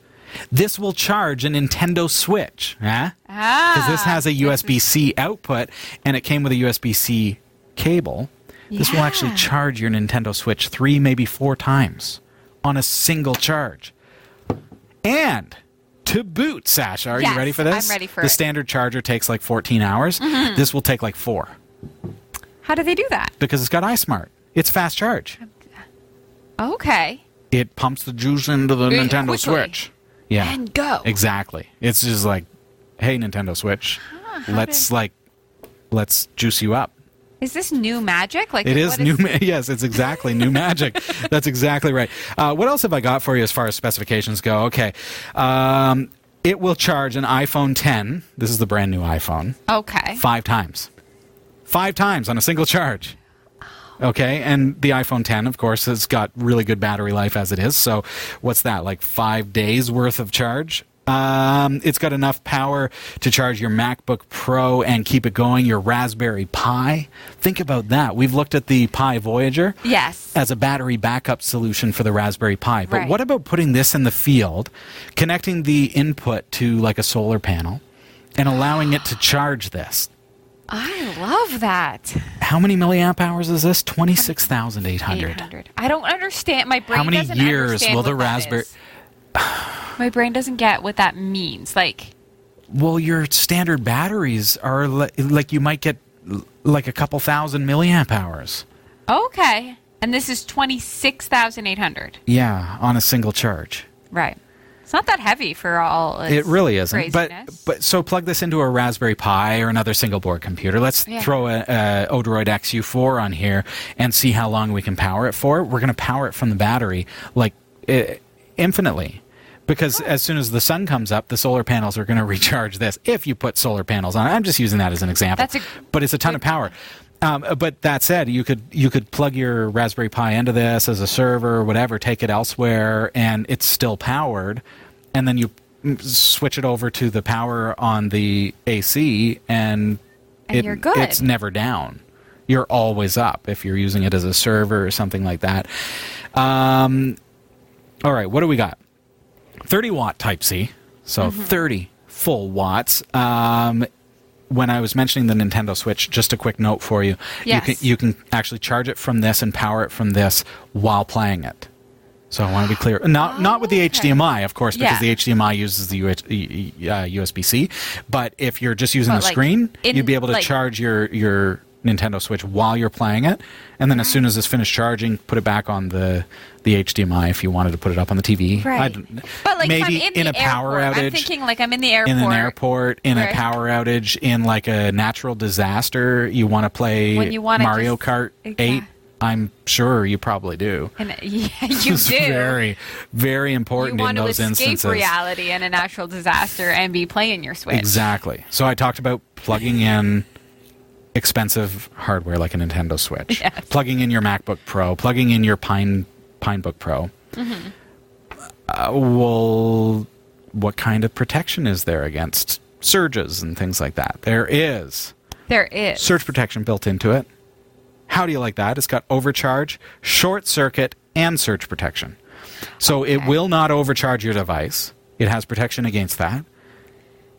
This will charge a Nintendo Switch, huh? Ah. Because this has a USB C output and it came with a USB C cable. This will actually charge your Nintendo Switch three, maybe four times on a single charge. And to boot, Sasha, are Yes, you ready for this? I'm ready for the it. Mm-hmm. standard charger takes like 14 hours. This will take like four How do they do that? because it's got iSmart. It's fast charge. Okay. It pumps the juice into the Nintendo quickly. Switch. Yeah. And go. Exactly. It's just like, hey, Nintendo Switch, let's like, let's juice you up. Is this new magic? Like It is what new. Ma- yes, it's exactly new magic. That's exactly right. Uh, what else have I got for you as far as specifications go? Okay, um, it will charge an iPhone 10. This is the brand new iPhone. Okay. Five times. Five times on a single charge. Okay, and the iPhone 10, of course, has got really good battery life as it is. So, what's that, like five days worth of charge? Um, it's got enough power to charge your MacBook Pro and keep it going, your Raspberry Pi. Think about that. We've looked at the Pi Voyager Yes. as a battery backup solution for the Raspberry Pi. But Right. what about putting this in the field, connecting the input to like a solar panel, and allowing it to charge this. I love that. How many milliamp hours is this? 26,800. 800. I don't understand. My brain How many years will the Raspberry. My brain doesn't get what that means. Like, Well, your standard batteries are li- like you might get l- like a couple thousand milliamp hours. okay. And this is 26,800. Yeah, on a single charge. Right. It's not that heavy for all It really isn't. But craziness. but so plug this into a Raspberry Pi or another single board computer. Let's Yeah. throw a, a Odroid XU4 on here and see how long we can power it for. We're going to power it from the battery like i infinitely. Because Oh. as soon as the sun comes up, the solar panels are going to recharge this. If you put solar panels on, it. I'm just using that as an example. That's a but it's a ton of power. Um, but that said, you could you could plug your Raspberry Pi into this as a server or whatever, take it elsewhere, and it's still powered. And then you switch it over to the power on the AC, and, And it- you're good. It's never down. You're always up if you're using it as a server or something like that. Um, all right, what do we got? 30 watt Type C, so Mm-hmm. 30 full watts. Um, when I was mentioning the Nintendo Switch, just a quick note for you. Yes. You can you can actually charge it from this and power it from this while playing it. So I want to be clear. Not not with the Oh, okay. HDMI, of course, because Yeah. the HDMI uses the uh, USB-C. But if you're just using But, the like, screen, in- you'd be able to like- charge your your Nintendo Switch while you're playing it, and then as soon as it's finished charging, put it back on the the HDMI if you wanted to put it up on the TV. Right. I'd- But like maybe in, in a power outage I'm thinking like I'm in the airport. in an airport, in a power outage, in like a natural disaster, you want to play Mario just- Kart Yeah. 8. I'm sure you probably do. And yeah, you It's do. very, very you important in want to escape instances. reality and a natural disaster and be playing your Switch. Exactly. So I talked about plugging in expensive hardware like a Nintendo Switch, Yes. plugging in your MacBook Pro, plugging in your Pine Pinebook Pro. Mm-hmm. Uh, well, what kind of protection is there against surges and things like that? There is There is. surge protection built into it. How do you like that? It's got overcharge, short circuit, and surge protection. So it will not overcharge your device. It has protection against that.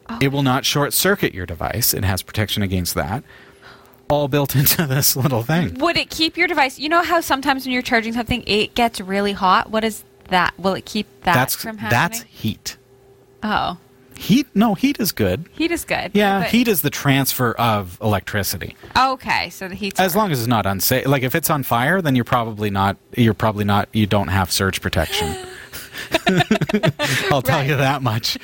Oh. It will not short circuit your device. It has protection against that. All built into this little thing. Would it keep your device? You know how sometimes when you're charging something, it gets really hot. What is that? Will it keep that that's from happening? that's heat. oh, Heat? No, heat is good. heat is good. Yeah, but- heat is the transfer of electricity. Okay, so the heat's As long as it's not unsafe. Like if it's on fire, then you're probably not. You're probably not. You don't have surge protection. I'll tell Right. you that much.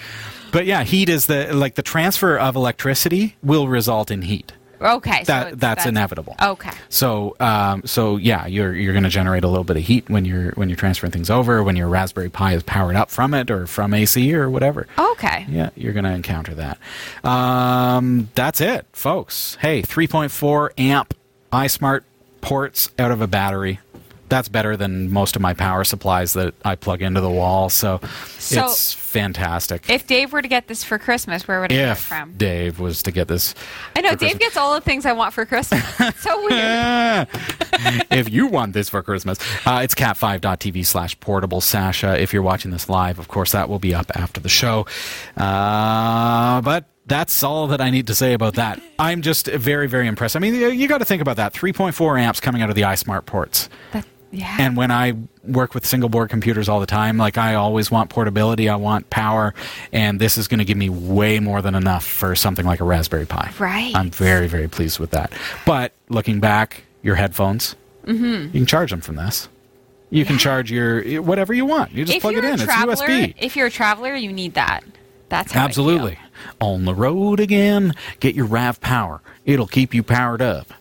But yeah, heat is the like the transfer of electricity will result in heat. Okay. so That it's- that's, inevitable. Okay. So um, so yeah, you're you're going to generate a little bit of heat when you're when you're transferring things over. When your Raspberry Pi is powered up from it or from AC or whatever. Okay. Yeah, you're going to encounter that. Um, that's it, folks. Hey, 3.4 amp iSmart ports out of a battery. That's better than most of my power supplies that I plug into the wall. So, So- it's fantastic. If Dave were to get this for Christmas, where would I get it If from? Dave was to get this, I know Dave Christmas. gets all the things I want for Christmas. It's so weird. if you want this for Christmas, uh, it's cat5.tv slash portable Sasha. If you're watching this live, of course, that will be up after the show. Uh, but that's all that I need to say about that. I'm just very, very impressed. I mean, you, you got to think about that 3.4 amps coming out of the iSmart ports. That- yeah. And when I work with single board computers all the time, like I always want portability, I want power, and this is going to give me way more than enough for something like a Raspberry Pi. Right. I'm very, very pleased with that. But looking back, your headphones, you can charge them from this. You can Mm-hmm. Charge your whatever you want. You just if plug it in. traveler, it's USB. if you're a traveler, you need that. That's how I feel. Absolutely. On the road again, get your RAVPower. It'll keep you powered up.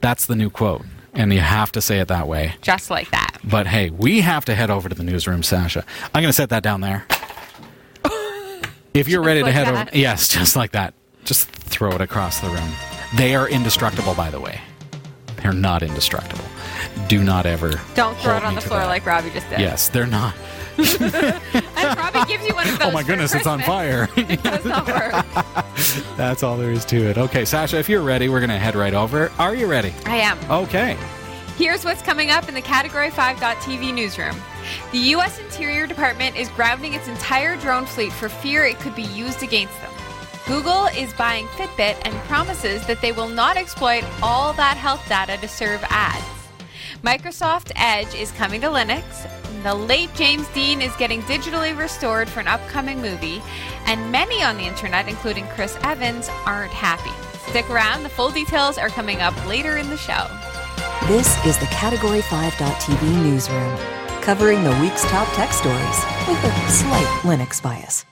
That's the new quote. And you have to say it that way. Just like that. But hey, we have to head over to the newsroom, Sasha. I'm going to set that down there. If you're Just ready to like head that? over, yes, just like that. Just throw it across the room. They are indestructible, by the way. They're not indestructible. Do not ever. Don't throw it on the floor that. like Robbie just did. Yes, they're not. Robbie gives you one of those. Oh my goodness, it's on fire. It does not work. That's all there is to it. Okay, Sasha, if you're ready, we're going to head right over. Are you ready? I am. Okay. Here's what's coming up in the Category 5.tv newsroom. The U.S. Interior Department is grounding its entire drone fleet for fear it could be used against them. Google is buying Fitbit and promises that they will not exploit all that health data to serve ads. Microsoft Edge is coming to Linux. The late James Dean is getting digitally restored for an upcoming movie. And many on the internet, including Chris Evans, aren't happy. Stick around, the full details are coming up later in the show. This is the Category 5.tv newsroom, covering the week's top tech stories with a slight Linux bias.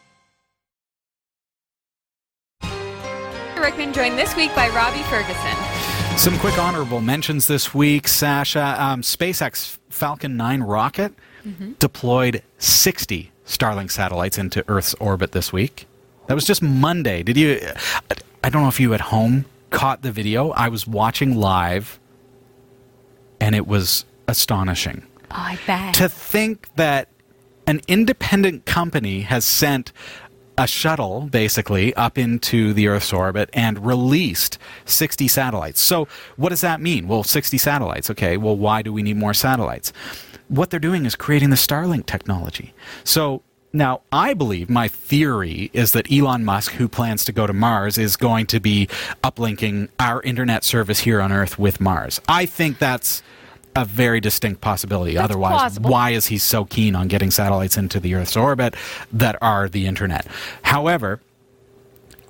Rickman joined this week by Robbie Ferguson. Some quick honorable mentions this week. Sasha, um, SpaceX Falcon 9 rocket mm-hmm. deployed 60 Starlink satellites into Earth's orbit this week. That was just Monday. Did you? I don't know if you at home caught the video. I was watching live, and it was astonishing. Oh, I bet. To think that an independent company has sent a shuttle basically up into the Earth's orbit and released 60 satellites. So, what does that mean? Well, 60 satellites. Okay, well, why do we need more satellites? What they're doing is creating the Starlink technology. So, now, I believe my theory is that Elon Musk, who plans to go to Mars, is going to be uplinking our internet service here on Earth with Mars. I think that's a very distinct possibility. That's Otherwise, plausible. why is he so keen on getting satellites into the Earth's orbit that are the internet? However,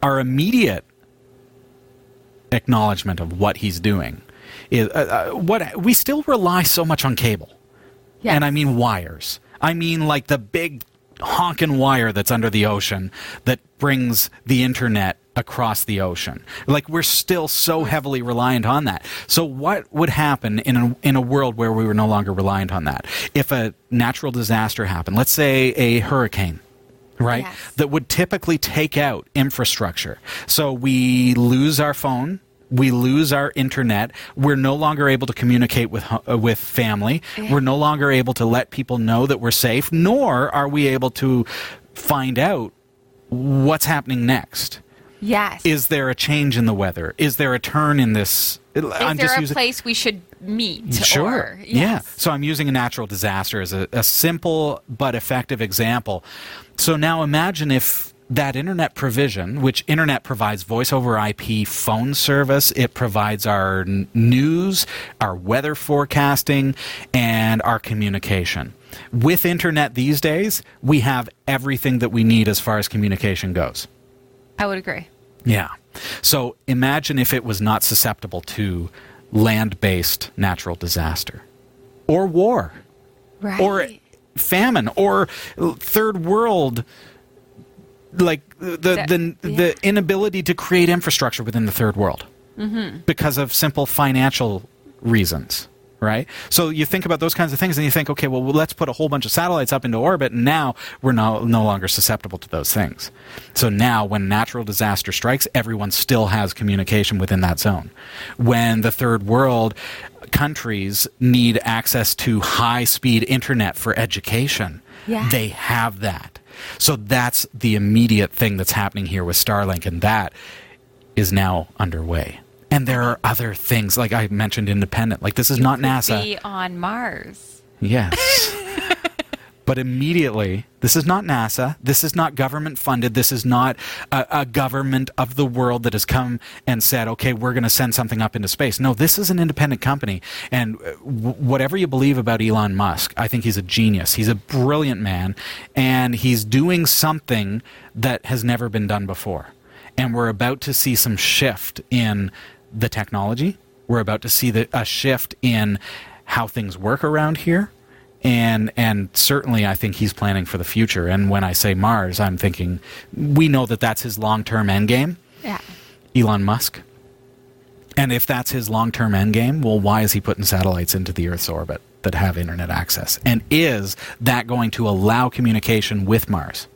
our immediate acknowledgement of what he's doing is uh, uh, what we still rely so much on cable. Yes. And I mean wires. I mean like the big honking wire that's under the ocean that brings the internet across the ocean. Like we're still so heavily reliant on that. So what would happen in a, in a world where we were no longer reliant on that? If a natural disaster happened, let's say a hurricane, right? Yes. That would typically take out infrastructure. So we lose our phone, we lose our internet. We're no longer able to communicate with uh, with family. We're no longer able to let people know that we're safe. Nor are we able to find out what's happening next. Yes. Is there a change in the weather? Is there a turn in this? Is there a place we should meet? Sure. Or, Yeah. So I'm using a natural disaster as a, a simple but effective example. So now imagine if that internet provision, which internet provides voice over IP phone service, it provides our n- news, our weather forecasting, and our communication. With internet these days, we have everything that we need as far as communication goes. I would agree. Yeah. So imagine if it was not susceptible to land based natural disaster or war Right. or famine or third world like the That- the, yeah. the inability to create infrastructure within the third world Mm-hmm. because of simple financial reasons right so you think about those kinds of things and you think okay well let's put a whole bunch of satellites up into orbit and now we're no, no longer susceptible to those things so now when natural disaster strikes everyone still has communication within that zone when the third world countries need access to high speed internet for education Yeah. they have that so that's the immediate thing that's happening here with starlink and that is now underway and there are other things like i mentioned independent like this is not nasa Be on Mars. Yes. but immediately, this is not NASA. This is not government funded. This is not a, a government of the world that has come and said, okay, we're going to send something up into space. No, this is an independent company. And uh, w- whatever you believe about Elon Musk, I think he's a genius. He's a brilliant man. And he's doing something that has never been done before. And we're about to see some shift in the technology. We're about to see the, a shift in how things work around here. And and certainly, I think he's planning for the future. And when I say Mars, I'm thinking we know that that's his long term end game, Yeah. Elon Musk. And if that's his long term end game, well, why is he putting satellites into the Earth's orbit that have internet access? And is that going to allow communication with Mars?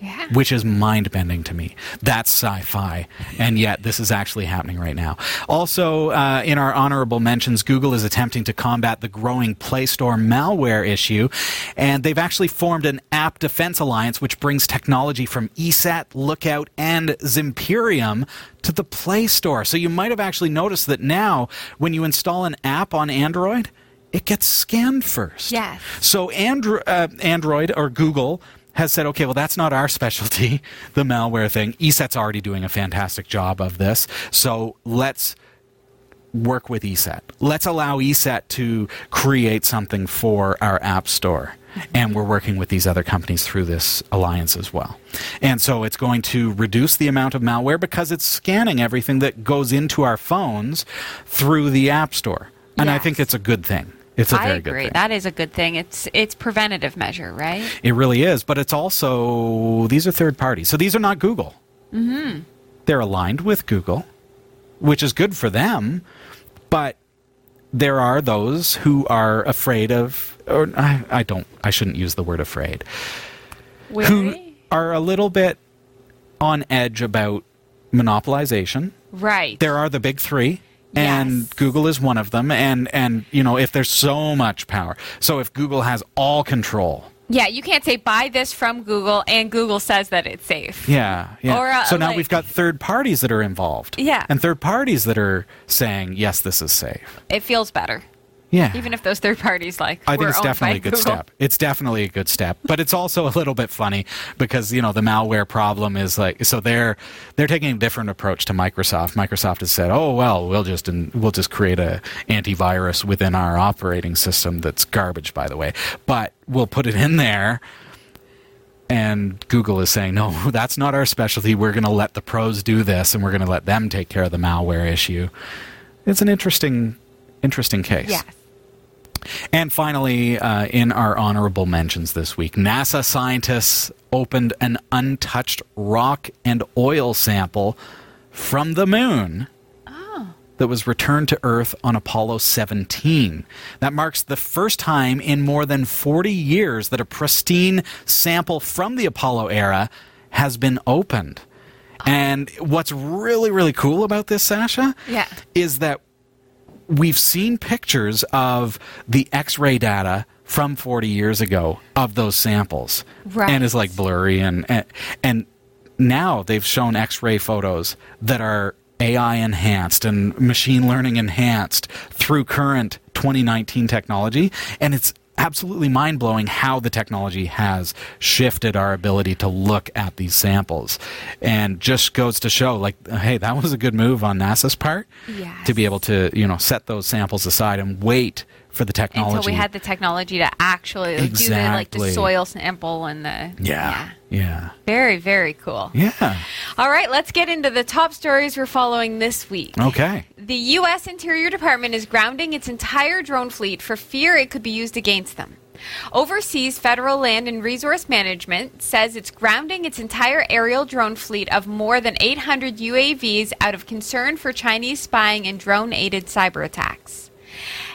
Yeah. which is mind bending to me. That's sci fi, and yet this is actually happening right now. Also, uh, in our honorable mentions, Google is attempting to combat the growing Play Store malware issue, and they've actually formed an app defense alliance which brings technology from ESET, Lookout, and Zimperium to the Play Store. So you might have actually noticed that now, when you install an app on Android, it gets scanned first. Yes. So Andro- uh, Android or Google has said, okay, well, that's not our specialty, the malware thing. ESET's already doing a fantastic job of this. So let's work with ESET. Let's allow ESET to create something for our App Store. And we're working with these other companies through this alliance as well. And so it's going to reduce the amount of malware because it's scanning everything that goes into our phones through the App Store. And yes. I think it's a good thing. It's a I very agree. good thing. That is a good thing. It's it's preventative measure, right? It really is, but it's also these are third parties. So these are not Google. Mm-hmm. They're aligned with Google, which is good for them, but there are those who are afraid of or I, I don't I shouldn't use the word afraid. Wary? Who are a little bit on edge about monopolization. Right. There are the big 3 and Yes. Google is one of them and and you know if there's so much power. So if Google has all control. Yeah, you can't say buy this from Google and Google says that it's safe. Yeah, yeah. Or, uh, so now like- we've got third parties that are involved. Yeah. And third parties that are saying, "Yes, this is safe." It feels better. Yeah. Even if those third parties like I think it's definitely a good Google. step. It's definitely a good step, but it's also a little bit funny because you know the malware problem is like so they're they're taking a different approach to Microsoft. Microsoft has said, "Oh well, we'll just we'll just create a antivirus within our operating system that's garbage, by the way, but we'll put it in there." And Google is saying, "No, that's not our specialty. We're going to let the pros do this, and we're going to let them take care of the malware issue." It's an interesting interesting case. Yes. And finally, uh, in our honorable mentions this week, NASA scientists opened an untouched rock and oil sample from the moon that was returned to Earth on Apollo 17. That marks the first time in more than 40 years that a pristine sample from the Apollo era has been opened. And what's really, really cool about this, Sasha, Yeah. is that we've seen pictures of the x-ray data from 40 years ago of those samples Right. and is like blurry and, and and now they've shown x-ray photos that are AI enhanced and machine learning enhanced through current 2019 technology and it's absolutely mind-blowing how the technology has shifted our ability to look at these samples and just goes to show like hey that was a good move on NASA's part Yes. to be able to you know set those samples aside and wait for the technology Until we had the technology to actually like, do the like the soil sample and the yeah yeah Very, very cool. yeah All right, let's get into the top stories we're following this week. okay The U.S. Interior Department is grounding its entire drone fleet for fear it could be used against them. Oversees Federal Land and Resource Management says it's grounding its entire aerial drone fleet of more than 800 UAVs out of concern for Chinese spying and drone aided cyber attacks.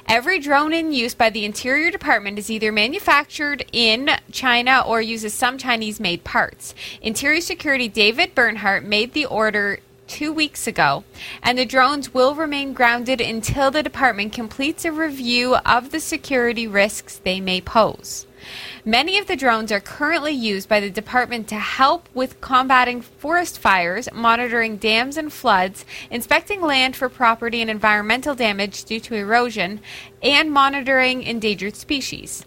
Every drone in use by the Interior Department is either manufactured in China or uses some Chinese made parts. Interior Security David Bernhardt made the order two weeks ago, and the drones will remain grounded until the department completes a review of the security risks they may pose. Many of the drones are currently used by the department to help with combating forest fires, monitoring dams and floods, inspecting land for property and environmental damage due to erosion, and monitoring endangered species.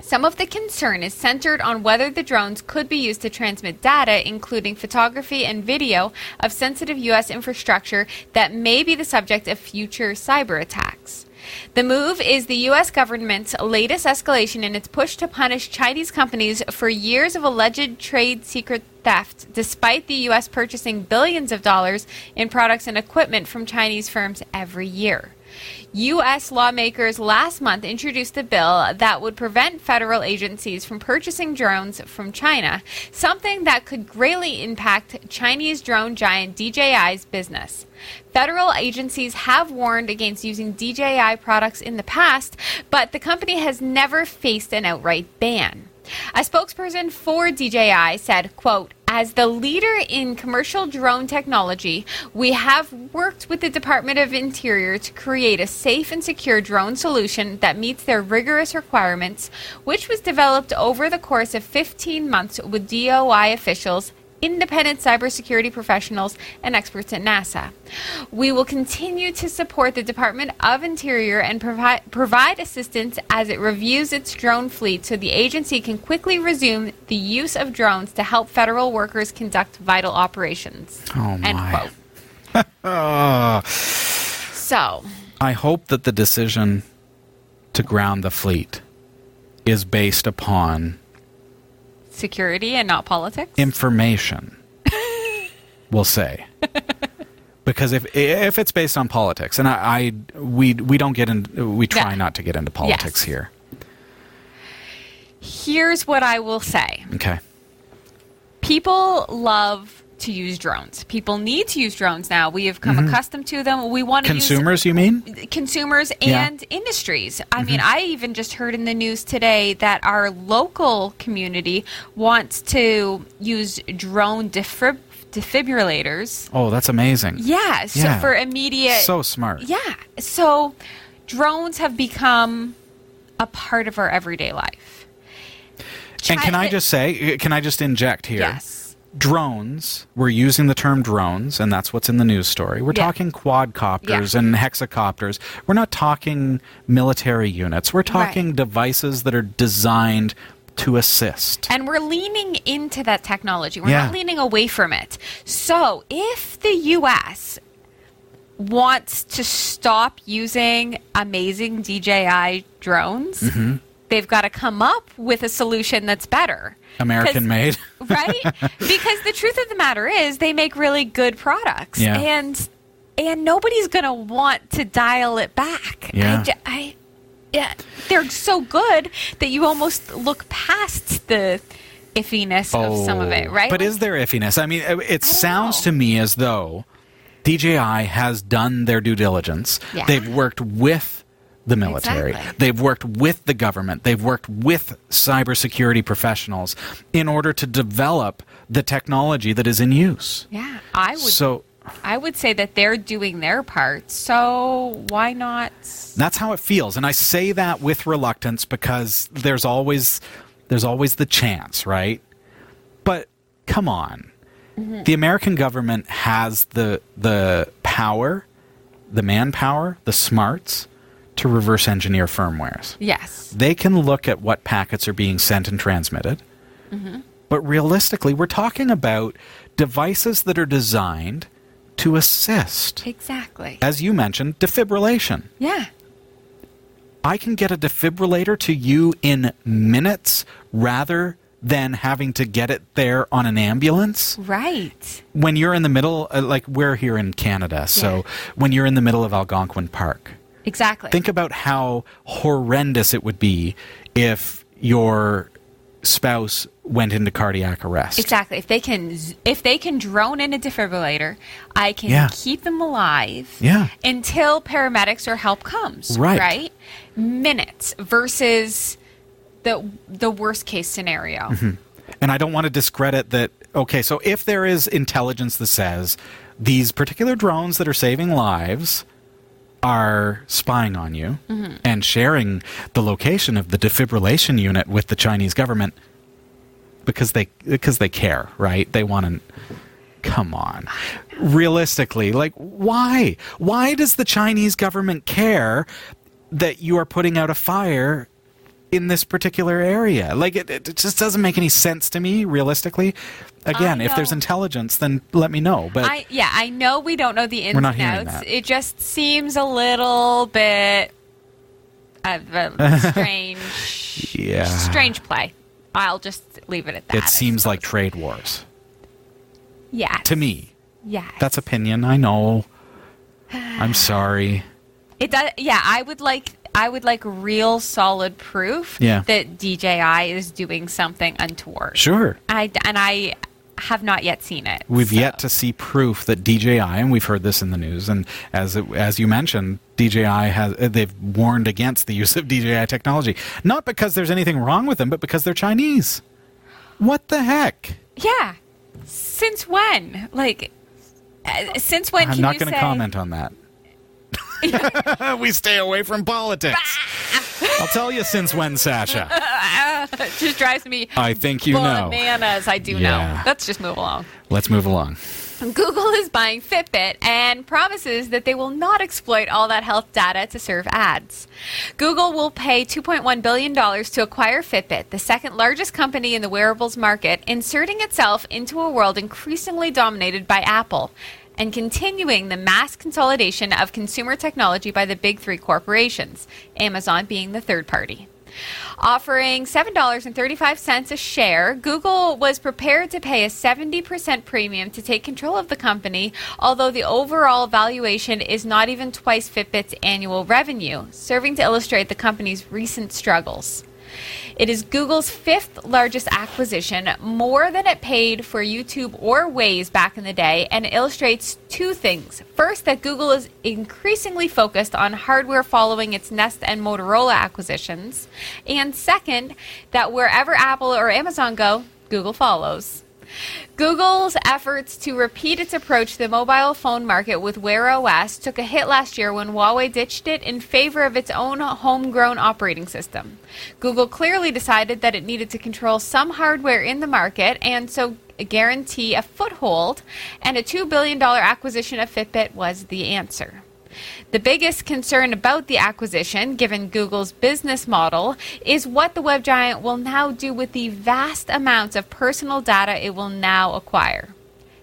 Some of the concern is centered on whether the drones could be used to transmit data, including photography and video, of sensitive U.S. infrastructure that may be the subject of future cyber attacks. The move is the U.S. government's latest escalation in its push to punish Chinese companies for years of alleged trade secret theft, despite the U.S. purchasing billions of dollars in products and equipment from Chinese firms every year. U.S. lawmakers last month introduced a bill that would prevent federal agencies from purchasing drones from China, something that could greatly impact Chinese drone giant DJI's business. Federal agencies have warned against using DJI products in the past, but the company has never faced an outright ban. A spokesperson for DJI said, quote, as the leader in commercial drone technology, we have worked with the Department of Interior to create a safe and secure drone solution that meets their rigorous requirements, which was developed over the course of 15 months with DOI officials independent cybersecurity professionals and experts at NASA. We will continue to support the Department of Interior and provide, provide assistance as it reviews its drone fleet so the agency can quickly resume the use of drones to help federal workers conduct vital operations. Oh, my. So, I hope that the decision to ground the fleet is based upon security and not politics? information. we'll say. Because if if it's based on politics, and I, I we we don't get in, we try Yeah. not to get into politics Yes. here. Here's what I will say. Okay. people love to use drones. People need to use drones now. We have come mm-hmm. accustomed to them. We want to use Consumers, you mean? consumers Yeah. and industries. I mm-hmm. mean, I even just heard in the news today that our local community wants to use drone defib- defibrillators. Oh, that's amazing. Yeah, so Yeah. for immediate So smart. Yeah. So drones have become a part of our everyday life. And can I just say, can I just inject here? Yes. Drones, we're using the term drones, and that's what's in the news story. We're Yeah. talking quadcopters Yeah. and hexacopters. We're not talking military units. We're talking Right. devices that are designed to assist. And we're leaning into that technology. We're Yeah. not leaning away from it. So if the US wants to stop using amazing DJI drones, Mm-hmm. they've got to come up with a solution that's better. American made. right? because the truth of the matter is they make really good products. Yeah. And and nobody's going to want to dial it back. Yeah. I, I yeah, they're so good that you almost look past the iffiness of some of it, oh. right? Oh. But Like, is there iffiness? I mean, it, don't sounds know. to me as though DJI has done their due diligence. Yeah. They've worked with the military. Exactly. They've worked with the government. They've worked with cybersecurity professionals in order to develop the technology that is in use. yeah, I would So I would say that they're doing their part. So why not that's how it feels and I say that with reluctance because there's always there's always the chance, right? But come on. Mm-hmm. The American government has the the power, the manpower, the smarts to reverse engineer firmwares. Yes. They can look at what packets are being sent and transmitted. But realistically, we're talking about devices that are designed to assist. Exactly. As you mentioned, defibrillation. Yeah. I can get a defibrillator to you in minutes rather than having to get it there on an ambulance. Right. When you're in the middle, uh, like we're here in Canada, so Yeah. when you're in the middle of Algonquin Park, Exactly. think about how horrendous it would be if your spouse went into cardiac arrest. Exactly. If they can, if they can drone in a defibrillator, I can Yeah. keep them alive. Yeah. Until paramedics or help comes. Right. Right. Minutes versus the the worst case scenario. Mm-hmm. And I don't want to discredit that. Okay, so if there is intelligence that says these particular drones that are saving lives are spying on you Mm-hmm. and sharing the location of the defibrillation unit with the Chinese government because they because they care, right? They want to come on. Realistically, like why? Why does the Chinese government care that you are putting out a fire in this particular area. Like it, it just doesn't make any sense to me realistically. Again, if there's intelligence, then let me know. But I yeah, I know we don't know the ins We're not and hearing outs. that. It just seems a little bit of a strange, yeah, strange play. I'll just leave it at that. it seems like trade wars yeah, to me. yeah. That's opinion. I know. I'm sorry. It does. Yeah, I would like. I would like real solid proof Yeah. that DJI is doing something untoward. Sure. I and I have not yet seen it. We've so- yet to see proof that DJI, and we've heard this in the news, and as it, as you mentioned, DJI has uh, they've warned against the use of DJI technology, not because there's anything wrong with them, but because they're Chinese. What the heck? Yeah. Since when? Like, uh, since when? I'm can not going to comment on that. we stay away from politics. I'll tell you since when, Sasha. it just drives me I think you know. bananas. I do Yeah. know. Let's just move along. Let's move along. Google is buying Fitbit and promises that they will not exploit all that health data to serve ads. Google will pay $2.1 billion to acquire Fitbit, the second largest company in the wearables market, inserting itself into a world increasingly dominated by Apple and continuing the mass consolidation of consumer technology by the big three corporations, Amazon being the third party. Offering $7.35 a share, Google was prepared to pay a 70% premium to take control of the company, although the overall valuation is not even twice Fitbit's annual revenue, serving to illustrate the company's recent struggles. It is Google's fifth largest acquisition, more than it paid for YouTube or Waze back in the day, and it illustrates two things. First, that Google is increasingly focused on hardware following its Nest and Motorola acquisitions. And second, that wherever Apple or Amazon go, Google follows. Google's efforts to repeat its approach to the mobile phone market with Wear OS took a hit last year when Huawei ditched it in favor of its own homegrown operating system. Google clearly decided that it needed to control some hardware in the market and so guarantee a foothold, and a $2 billion acquisition of Fitbit was the answer. The biggest concern about the acquisition, given Google's business model, is what the web giant will now do with the vast amounts of personal data it will now acquire.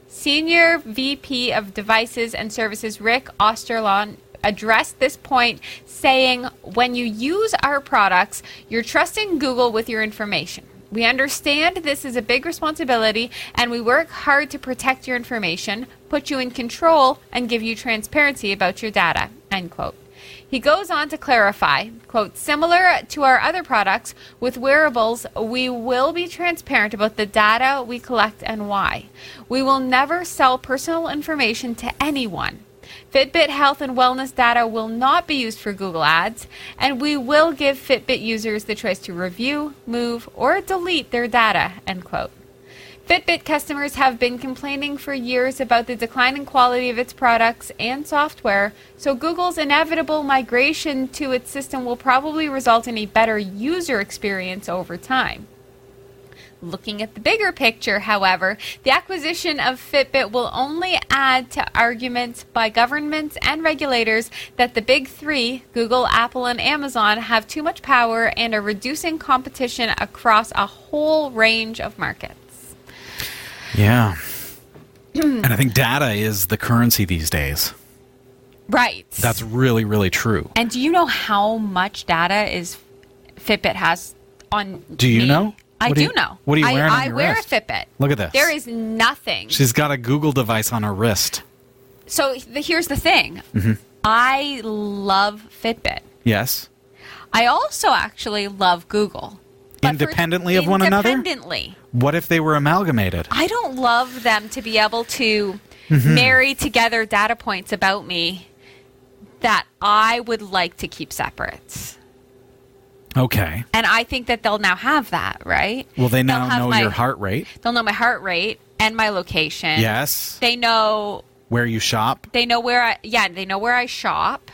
Senior VP of Devices and Services Rick Osterloh addressed this point, saying, When you use our products, you're trusting Google with your information. We understand this is a big responsibility and we work hard to protect your information, put you in control, and give you transparency about your data. End quote. He goes on to clarify, quote, similar to our other products, with wearables, we will be transparent about the data we collect and why. We will never sell personal information to anyone. Fitbit health and wellness data will not be used for Google Ads, and we will give Fitbit users the choice to review, move, or delete their data. End quote. Fitbit customers have been complaining for years about the declining quality of its products and software, so Google's inevitable migration to its system will probably result in a better user experience over time. Looking at the bigger picture, however, the acquisition of Fitbit will only add to arguments by governments and regulators that the big three, Google, Apple, and Amazon, have too much power and are reducing competition across a whole range of markets. Yeah. and I think data is the currency these days. Right. That's really, really true. and do you know how much data is Fitbit has on Do you me? know? I do you- know. what are you I, wearing I your wear wrist? a Fitbit. Look at this. There is nothing. She's got a Google device on her wrist. So the, here's the thing. Mm-hmm. I love Fitbit. Yes. I also actually love Google. But for- Independently of one another? Independently. What if they were amalgamated? I don't love them to be able to Mm-hmm. marry together data points about me that I would like to keep separate. Okay. And I think that they'll now have that, right? Well, they now know my- your heart rate. They'll know my heart rate and my location. Yes. They know Where you shop. they know where I yeah, they know where I shop.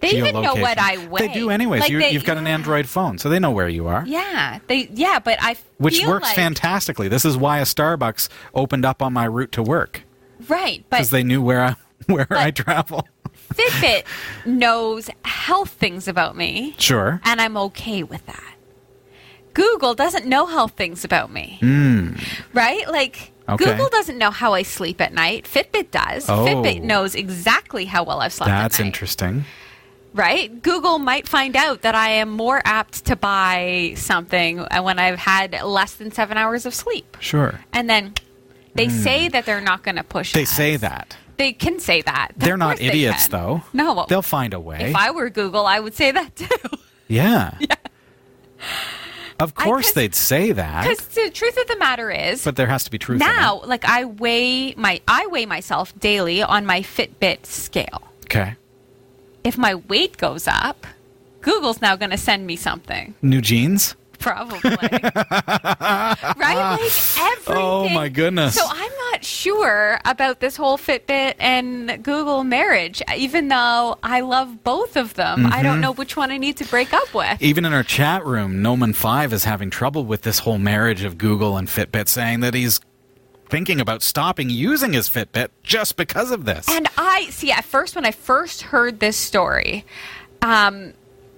They even know what I weigh. They do anyways. Like you, you've got an. Android phone, so they know where you are. Yeah, they yeah, but I Which works like, fantastically. This is why a Starbucks opened up on my route to work Right, but because they knew where I, where I travel. Fitbit knows health things about me, Sure. and I'm okay with that. Google doesn't know health things about me. Hmm. Right? Like. Okay. Google doesn't know how I sleep at night. Fitbit does. Oh. Fitbit knows exactly how well I've slept That's at night. interesting. Right? Google might find out that I am more apt to buy something when I've had less than 7 hours of sleep. Sure. And then they hmm. say that they're not going to push. They ads. say that. They can say that. Of They're not course they idiots, though. No. They'll find a way. If I were Google, I would say that too. yeah. Of course, they'd say that. Because the truth of the matter is, But there has to be truth. in it. now, like I weigh my, I weigh myself daily on my Fitbit scale. Okay. If my weight goes up, Google's now going to send me something. New jeans? Probably. right? Like everything. Oh, my goodness. So I'm not sure about this whole Fitbit and Google marriage, even though I love both of them. I Mm-hmm. don't know which one I need to break up with. Even in our chat room, Noman5 is having trouble with this whole marriage of Google and Fitbit, saying that he's thinking about stopping using his Fitbit just because of this. And I see at first when I first heard this story, um,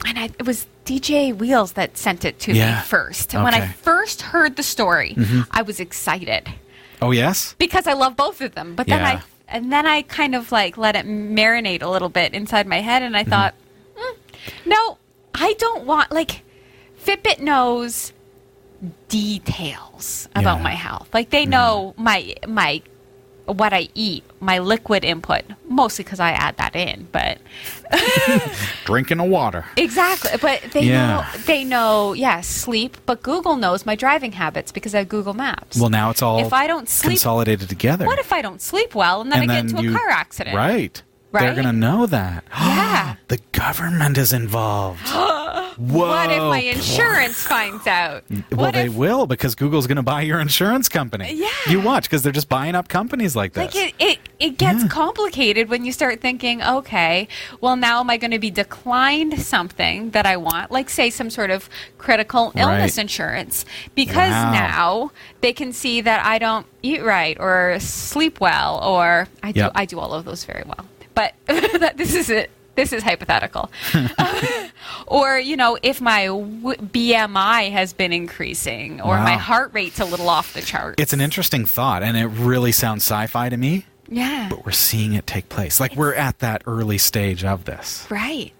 and I, it was DJ Wheels that sent it to Yeah. me first. And when I Mm-hmm. first heard the story, I was excited oh, yes? because I love both of them. But then Yeah. I and then I kind of like let it marinate a little bit inside my head, and I Mm-hmm. thought, "Hmm, no, I don't want like Fitbit knows details about Yeah. my health. Like they know my my what I eat, my liquid input, mostly because I add that in. But Drinking the water. exactly, but they Yeah. know they know yeah sleep. But Google knows my driving habits because I have Google Maps. Well, now it's all If I don't sleep- consolidated together. what if I don't sleep well and then and I get then into you, a car accident? Right. They're going to know that. Yeah. the government is involved. Whoa. What if my insurance finds out? Well, what they if, will because Google's going to buy your insurance company. Yeah. You watch because they're just buying up companies like this. like it, it, it gets Yeah. complicated when you start thinking, okay, well now am I going to be declined something that I want, like say some sort of critical illness Right. insurance, because Wow. now they can see that I don't eat right or sleep well or I do Yep. I do all of those very well, but that, this is it. This is hypothetical. or, you know, if my w- BMI has been increasing or my heart rate's a little off the chart. it's an interesting thought, and it really sounds sci-fi to me. yeah. But we're seeing it take place. Like we're at that early stage of this. Right.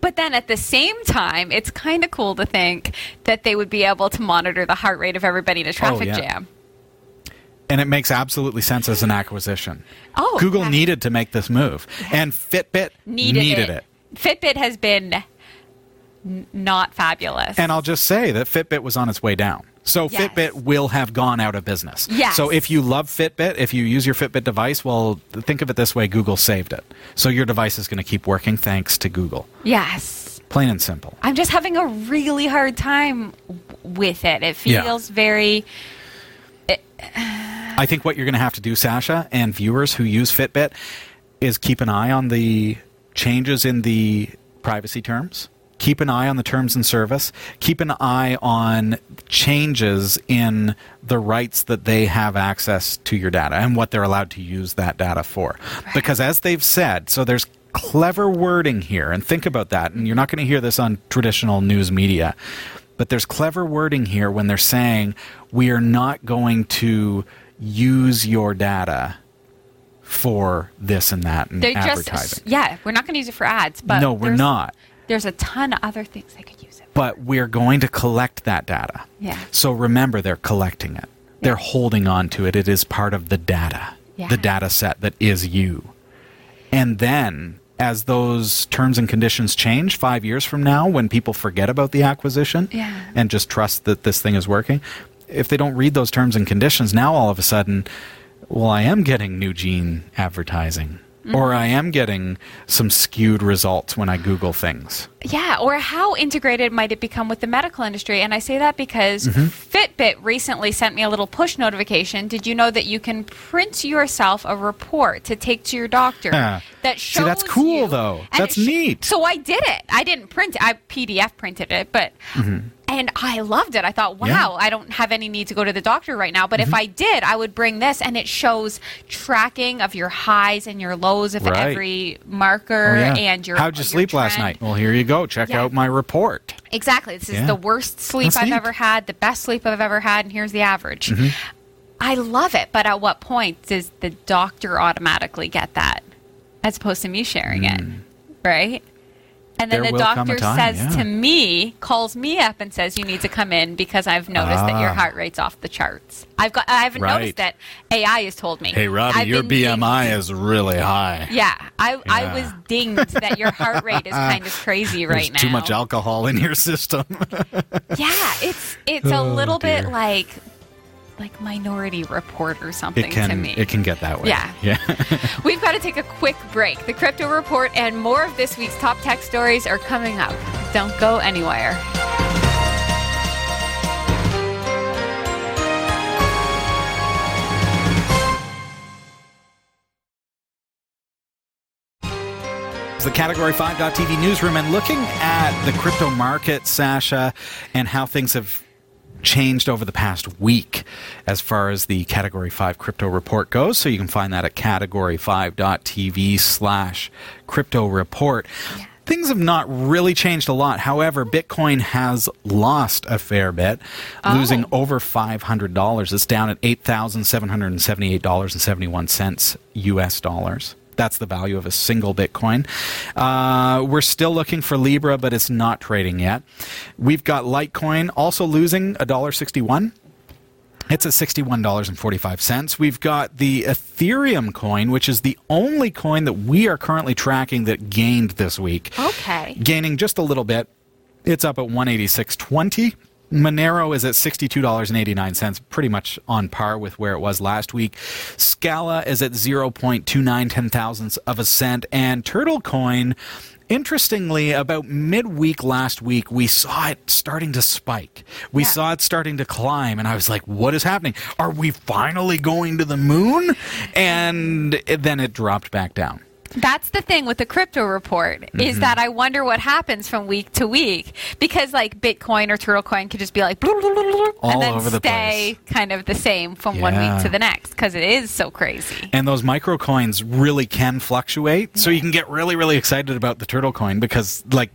But then at the same time, it's kind of cool to think that they would be able to monitor the heart rate of everybody in a oh, traffic yeah. jam. And it makes absolutely sense as an acquisition. Oh, Google yeah. needed to make this move, and Fitbit Needed, it. it. Fitbit has been n- not fabulous. And I'll just say that Fitbit was on its way down. So Yes. Fitbit will have gone out of business. Yes. So if you love Fitbit, if you use your Fitbit device, well, think of it this way Google saved it. So your device is going to keep working thanks to Google. yes. Plain and simple. I'm just having a really hard time with it. It Yeah. feels very. I think what you're going to have to do, Sasha, and viewers who use Fitbit, is keep an eye on the changes in the privacy terms. Keep an eye on the terms and service. Keep an eye on changes in the rights that they have access to your data and what they're allowed to use that data for. Because as they've said, so there's clever wording here, and think about that. And you're not going to hear this on traditional news media, but there's clever wording here when they're saying we are not going to use your data for this and that and They're advertising. just. Yeah, we're not going to use it for ads, but. no, we're there's- not. There's a ton of other things they could use it for. But we're going to collect that data. Yeah. So remember, they're collecting it. They're holding on to it. It is part of the data, Yeah. the data set that is you. And then, as those terms and conditions change five years from now, when people forget about the acquisition Yeah. and just trust that this thing is working, if they don't read those terms and conditions, now all of a sudden, well, I am getting new gene advertising. Mm-hmm. Or I am getting some skewed results when I Google things. Yeah, or how integrated might it become with the medical industry? And I say that because Mm-hmm. Fitbit recently sent me a little push notification. Did you know that you can print yourself a report to take to your doctor Yeah. that See, that's cool, you- though. That's sh- neat. So I did it. I didn't print it. I PDF printed it, but and I loved it. I thought, wow, Mm-hmm. Yeah. Mm-hmm. I don't have any need to go to the doctor right now. But if I did, I would bring this, and it shows tracking of your highs and your lows of Right. every marker Oh, yeah. and your. How'd you your sleep last night? Well, here you go. Check Yeah. out my report. Exactly. This is the worst sleep That's I've neat. ever had, the best sleep I've ever had, and here's the average. Mm-hmm. I love it, but at what point does the doctor automatically get that as opposed to me sharing it? Right? And then. There the a doctor time, says yeah. to me, calls me up and says, "You need to come in because I've noticed that your Ah. heart rate's off the charts." I've got, I haven't Right. noticed that AI has told me. Hey, Robbie, I've your been dinged- BMI is really high. Yeah, I, I was dinged that your heart rate is kind of crazy right There's now. too much alcohol in your system. Yeah, it's it's a Oh, little bit like like Minority Report or something it can, to me. It can get that way. Yeah. Yeah. We've got to take a quick break. The Crypto Report and more of this week's top tech stories are coming up. Don't go anywhere. the Category 5.tv newsroom and looking at the crypto market, Sasha, and how things have changed over the past week as far as the Category 5 crypto report goes. So you can find that at category5.tv slash crypto report. Yeah. Things have not really changed a lot. However, Bitcoin has lost a fair bit, oh. losing over $500. It's down at $8,778.71 US dollars. That's the value of a single Bitcoin. Uh, we're still looking for Libra, but it's not trading yet. We've got Litecoin also losing $1.61. It's at $61.45. We've got the Ethereum coin, which is the only coin that we are currently tracking that gained this week. Okay. Gaining just a little bit. It's up at 186.20. Monero is at $62.89, pretty much on par with where it was last week. Scala is at 0.29 ten thousandths of a cent. And Turtle Coin, interestingly, about midweek last week, we saw it starting to spike. We yeah. saw it starting to climb. And I was like, what is happening? Are we finally going to the moon? And then it dropped back down. That's the thing with the crypto report mm-hmm. is that I wonder what happens from week to week because like Bitcoin or Turtle Coin could just be like All and then over the stay place. kind of the same from yeah. one week to the next because it is so crazy. And those micro coins really can fluctuate, yeah. so you can get really really excited about the Turtle Coin because like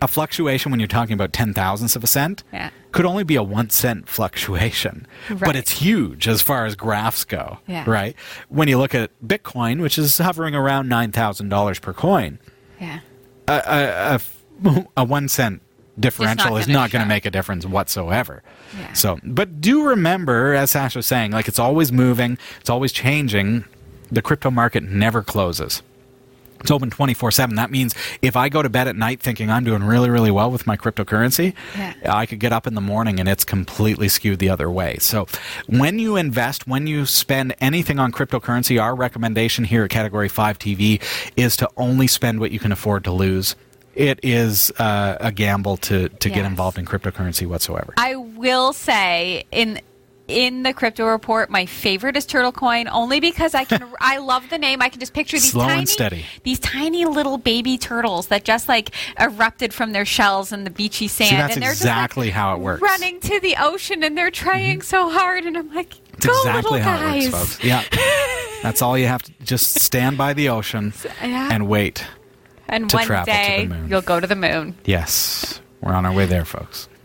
a fluctuation when you're talking about ten thousandths of a cent yeah. could only be a one cent fluctuation, right. but it's huge as far as graphs go. Yeah. Right? When you look at Bitcoin, which is hovering around nine thousand dollars per coin, yeah, a, a, a, a one cent differential not is not going to make a difference whatsoever. Yeah. So, but do remember, as Sasha was saying, like it's always moving, it's always changing. The crypto market never closes. It's open 24 7. That means if I go to bed at night thinking I'm doing really, really well with my cryptocurrency, yeah. I could get up in the morning and it's completely skewed the other way. So when you invest, when you spend anything on cryptocurrency, our recommendation here at Category 5 TV is to only spend what you can afford to lose it is uh, a gamble to, to yes. get involved in cryptocurrency whatsoever. I will say, in in the crypto report, my favorite is Turtle Coin, only because I can. I love the name. I can just picture these Slow tiny, these tiny little baby turtles that just like erupted from their shells in the beachy sand, See, that's and they're exactly just, like, how it works. Running to the ocean, and they're trying mm-hmm. so hard, and I'm like, it's go exactly little how guys. it works, folks. Yeah, that's all you have to just stand by the ocean yeah. and wait. And to one day to the moon. you'll go to the moon. Yes, we're on our way there, folks.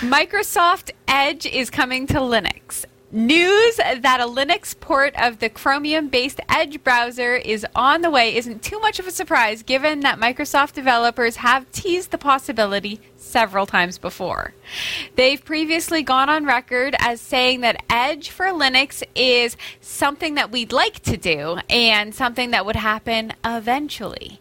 Microsoft Edge is coming to Linux. News that a Linux port of the Chromium based Edge browser is on the way isn't too much of a surprise given that Microsoft developers have teased the possibility several times before. They've previously gone on record as saying that Edge for Linux is something that we'd like to do and something that would happen eventually.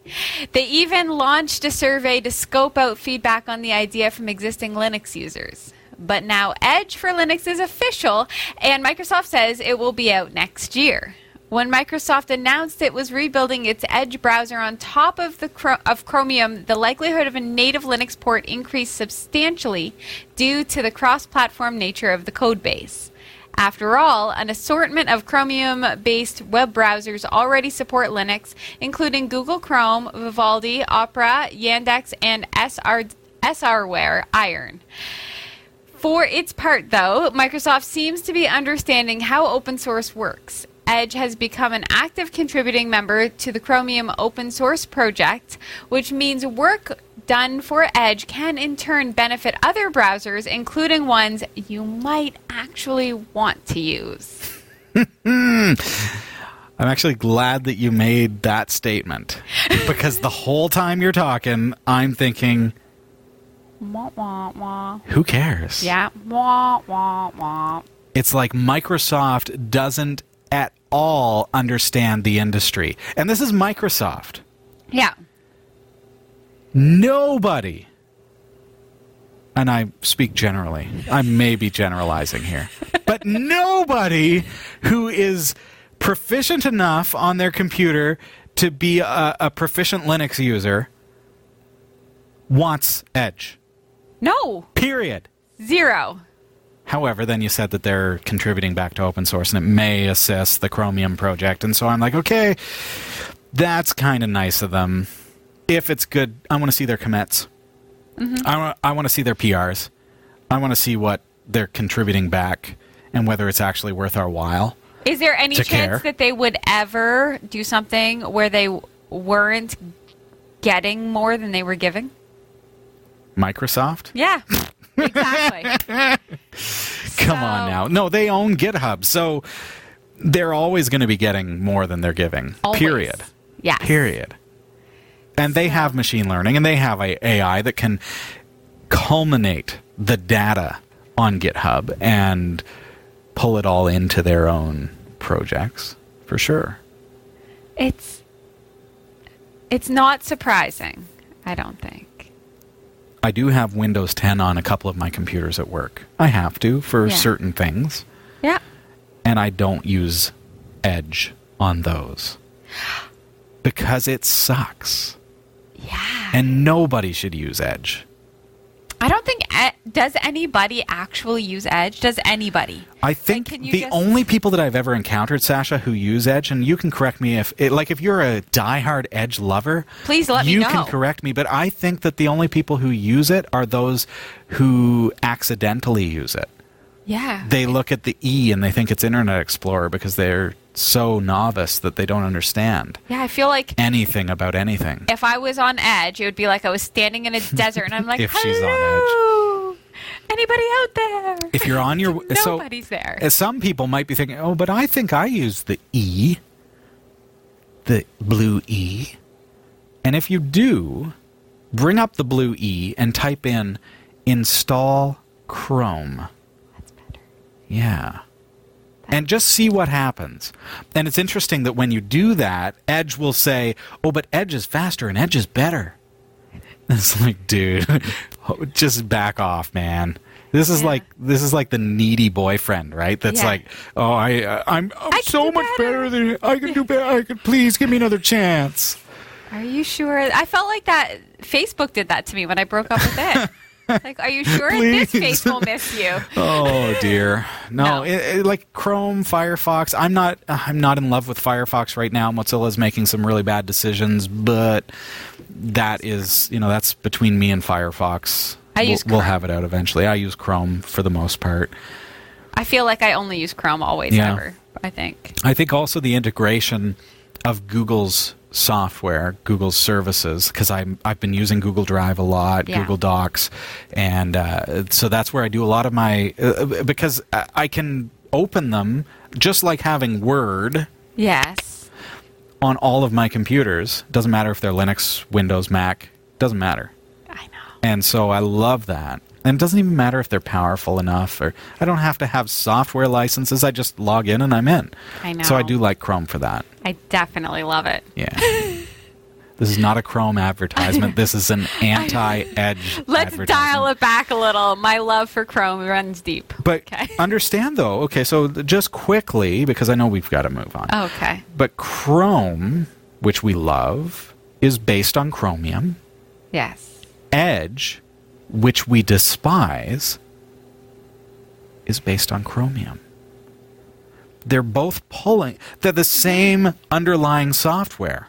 They even launched a survey to scope out feedback on the idea from existing Linux users. But now Edge for Linux is official, and Microsoft says it will be out next year. When Microsoft announced it was rebuilding its Edge browser on top of the of Chromium, the likelihood of a native Linux port increased substantially due to the cross-platform nature of the codebase. After all, an assortment of Chromium-based web browsers already support Linux, including Google Chrome, Vivaldi, Opera, Yandex, and SR SRware Iron. For its part, though, Microsoft seems to be understanding how open source works. Edge has become an active contributing member to the Chromium open source project, which means work done for Edge can in turn benefit other browsers, including ones you might actually want to use. I'm actually glad that you made that statement because the whole time you're talking, I'm thinking Wah, wah, wah. Who cares? Yeah. Wah, wah, wah. It's like Microsoft doesn't at all understand the industry. And this is Microsoft. Yeah. Nobody, and I speak generally, I may be generalizing here, but nobody who is proficient enough on their computer to be a, a proficient Linux user wants Edge. No. Period. Zero. However, then you said that they're contributing back to open source and it may assist the Chromium project. And so I'm like, okay, That's kind of nice of them. If it's good, I want to see their commits. Mm-hmm. I want I want to see their PRs. I want to see what they're contributing back and whether it's actually worth our while. Is there any chance care. that they would ever do something where they weren't getting more than they were giving? Microsoft? Yeah, exactly. Come on now. No, they own GitHub, so they're always going to be getting more than they're giving. Always. Period. Yeah. Period. And they have machine learning and they have a AI that can culminate the data on GitHub and pull it all into their own projects for sure. It's it's not surprising. I don't think. I do have Windows 10 on a couple of my computers at work. I have to for Yeah. certain things, Yeah. and I don't use Edge on those because it sucks. Yeah. And nobody should use Edge. I don't think does anybody actually use Edge? Does anybody? I think you the just- only people that I've ever encountered, Sasha, who use Edge, and you can correct me if, it, like, if you're a diehard Edge lover, Please let me know. you can correct me. But I think that the only people who use it are those who accidentally use it. Yeah. They look at the E and they think it's Internet Explorer because they're so novice that they don't understand yeah, I feel like anything about anything. if I was on Edge, it would be like I was standing in a desert and I'm like, If she's on Edge. Anybody out there? If you're on your so Nobody's there. Uh, Some people might be thinking, "Oh, but I think I use the E, the blue E." And if you do, bring up the blue E and type in install Chrome. That's better. Yeah. And just see what happens. And it's interesting that when you do that, Edge will say, "Oh, but Edge is faster and Edge is better." It's like, dude, just back off, man. This is Yeah. like this is like the needy boyfriend, right? That's Yeah. like, "Oh, I uh, I'm I'm I so much better." better than I can do better. I could please give me another chance." Are you sure? I felt like that Facebook did that to me when I broke up with it. Like, are you sure in this face will miss you? Oh dear. No, No. It, it- like Chrome, Firefox. I'm not. Uh, I'm not in love with Firefox right now. Mozilla's making some really bad decisions, but that is, you know, that's between me and Firefox. I we'll, use We'll have it out eventually. I use Chrome for the most part. I feel like I only use Chrome always Yeah. ever. I think. I think also the integration of Google's software, Google's services, because I'm I've been using Google Drive a lot, Yeah. Google Docs, and uh, so that's where I do a lot of my uh, because I can open them just like having Word Yes. on all of my computers. Doesn't matter if they're Linux, Windows, Mac. Doesn't matter. I know. And so I love that. And it doesn't even matter if they're powerful enough or I don't have to have software licenses. I just log in and I'm in. I know. So I do like Chrome for that. I definitely love it. Yeah. this is not a Chrome advertisement. This is an anti-edge Let's dial it back a little. My love for Chrome runs deep. But Okay. understand though, okay, so just quickly because I know we've got to move on. Oh, okay. But Chrome, which we love, is based on Chromium. Yes. Edge, which we despise, is based on Chromium. They're both pulling, they're the same underlying software.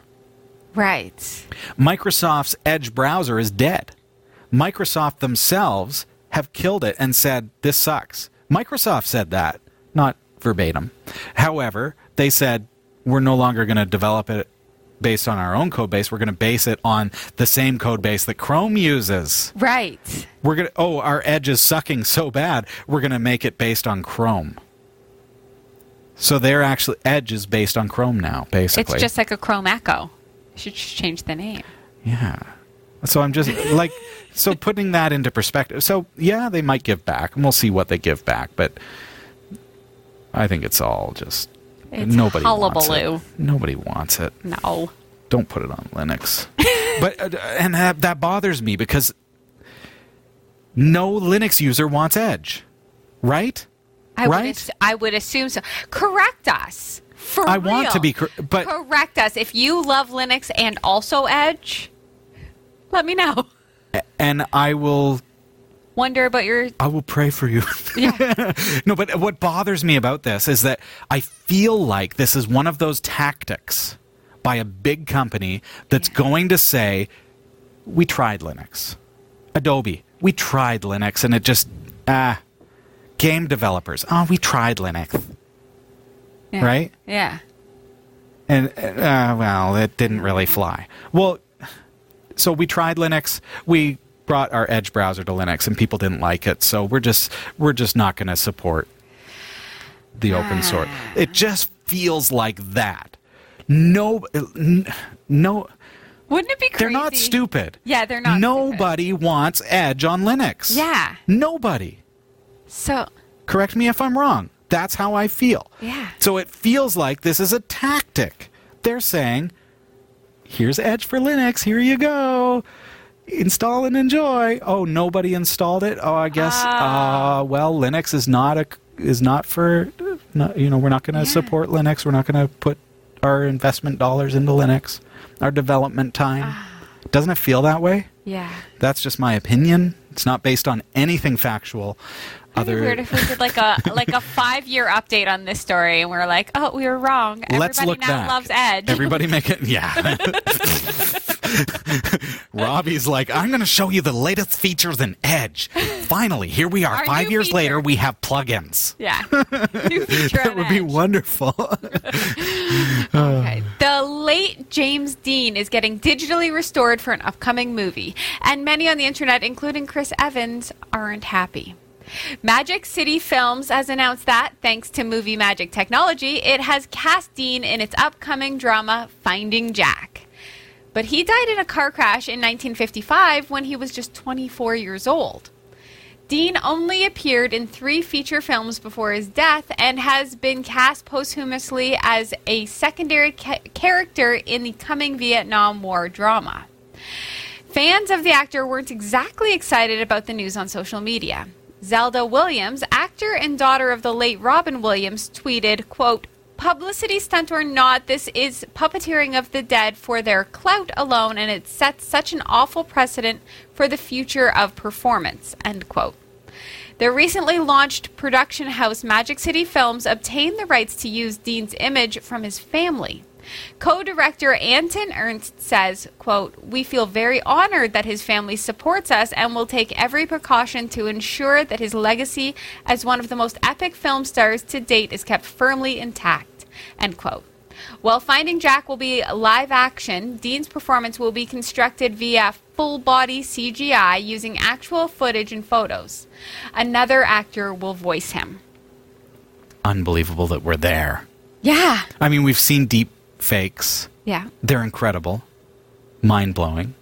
Right. Microsoft's Edge browser is dead. Microsoft themselves have killed it and said, this sucks. Microsoft said that, not verbatim. However, they said, we're no longer going to develop it based on our own code base. We're going to base it on the same code base that Chrome uses. Right. We're going to, oh, our Edge is sucking so bad, we're going to make it based on Chrome. So they're actually, Edge is based on Chrome now, basically. It's just like a Chrome Echo. You should just change the name. Yeah. So I'm just like, so putting that into perspective. So yeah, they might give back, and we'll see what they give back. But I think it's all just It's nobody wants it. Nobody wants it. No. Don't put it on Linux. but uh, and that, that bothers me because no Linux user wants Edge, right? I would, Right? ass- I would assume so. Correct us. For I want to be, cor- but Correct us. If you love Linux and also Edge, let me know. and I will Wonder about your. I will pray for you. Yeah. no, but what bothers me about this is that I feel like this is one of those tactics by a big company that's going to say, "We tried Linux." Adobe, we tried Linux, and it just ah. Game developers, oh, we tried Linux, Yeah. right? Yeah. and uh, well, it didn't really fly. Well, so we tried Linux. We brought our Edge browser to Linux, and people didn't like it. So we're just we're just not going to support the open source. Ah. It just feels like that. No, no, Wouldn't it be crazy? they're not stupid. Yeah, they're not Nobody wants Edge on Linux. Yeah. Nobody. So, Correct me if I'm wrong. That's how I feel. Yeah. So it feels like this is a tactic. They're saying, here's Edge for Linux. Here you go. Install and enjoy. Oh, nobody installed it. Oh, I guess. Ah. Uh, well, Linux is not a is not for. Not, you know, we're not going to Yeah. support Linux. We're not going to put our investment dollars into Linux. Our development time. Ah. Doesn't it feel that way? yeah. That's just my opinion. It's not based on anything factual. It'd be Other weird if we did like a like a five year update on this story, and we're like, oh, we were wrong. Everybody Let's look now back. loves Edge. Everybody make it. Yeah. Robbie's like, I'm going to show you the latest features in Edge. Finally, here we are. Our Five years feature. later, we have plugins. yeah. That would be wonderful. Uh. Okay. The late James Dean is getting digitally restored for an upcoming movie, and many on the internet, including Chris Evans, aren't happy. Magic City Films has announced that, thanks to movie magic technology, it has cast Dean in its upcoming drama Finding Jack. But he died in a car crash in 1955 when he was just 24 years old. Dean only appeared in three feature films before his death and has been cast posthumously as a secondary ca- character in the coming Vietnam War drama. Fans of the actor weren't exactly excited about the news on social media. Zelda Williams, actor and daughter of the late Robin Williams, tweeted, quote, Publicity stunt or not, this is puppeteering of the dead for their clout alone, and it sets such an awful precedent for the future of performance. End quote. The recently launched production house Magic City Films obtained the rights to use Dean's image from his family. Co-director Anton Ernst says, quote, We feel very honored that his family supports us and will take every precaution to ensure that his legacy as one of the most epic film stars to date is kept firmly intact. End quote. While Finding Jack will be live action, Dean's performance will be constructed via full body CGI using actual footage and photos. Another actor will voice him. Unbelievable that we're there. Yeah. I mean, we've seen deep fakes. Yeah. They're incredible, mind blowing.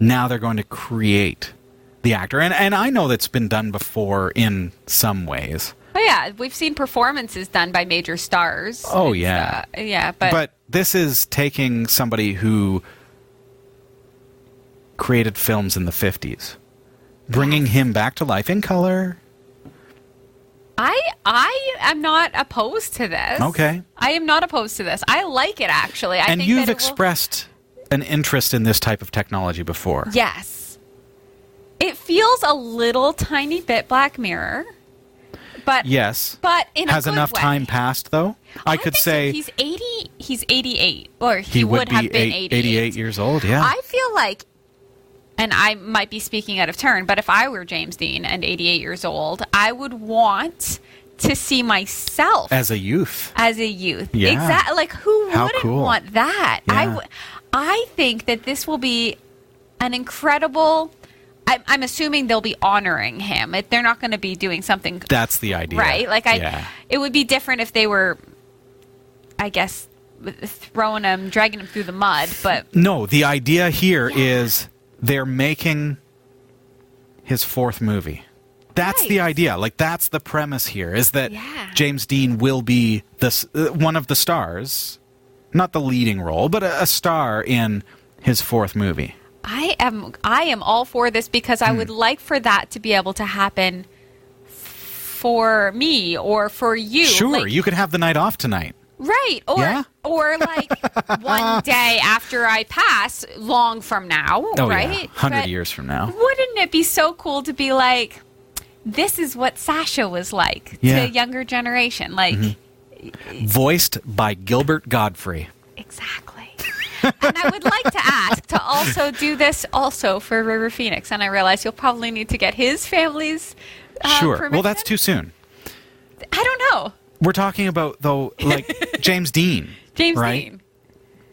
Now they're going to create the actor. And, and I know that's been done before in some ways. Oh yeah, we've seen performances done by major stars. Oh, It's, yeah. uh, yeah, but, but this is taking somebody who created films in the 50s, bringing him back to life in color. I I am not opposed to this. Okay. I am not opposed to this. I like it actually. I and think you've it will- expressed an interest in this type of technology before. Yes. It feels a little tiny bit Black Mirror, but Yes. but in Has enough way. time passed, though? I, could think so. say he's eighty. He's eighty-eight, or he, he would, would, have be been eight- 88. 88 years old, yeah. I feel like, and I might be speaking out of turn, but if I were James Dean and 88 years old, I would want to see myself As a youth. as a youth. Yeah. Exactly. Like who How wouldn't cool. want that? I, Yeah. w- I think that this will be an incredible. I, I'm assuming they'll be honoring him. It, they're not going to be doing something That's the idea. right. Like I, Yeah. it would be different if they were, I guess, throwing him, dragging him through the mud. But No, the idea here is they're making his fourth movie. That's the idea. Like that's the premise here is that Yeah. James Dean will be the s- uh, one of the stars, not the leading role, but a, a star in his fourth movie. I am I am all for this because. I would like for that to be able to happen for me or for you. Sure, Like, you could have the night off tonight. right. Or Yeah? or like one day after I pass, long from now, Oh right? yeah, hundred But years from now. Wouldn't it be so cool to be like, this is what Sasha was like Yeah. Mm-hmm. to a younger generation? Like, Voiced by Gilbert Gottfried. exactly. And I would like to ask to also do this also for River Phoenix. And I realize you'll probably need to get his family's. Uh, sure. permission. Well, that's too soon. I don't know. We're talking about though, like James Dean. James right?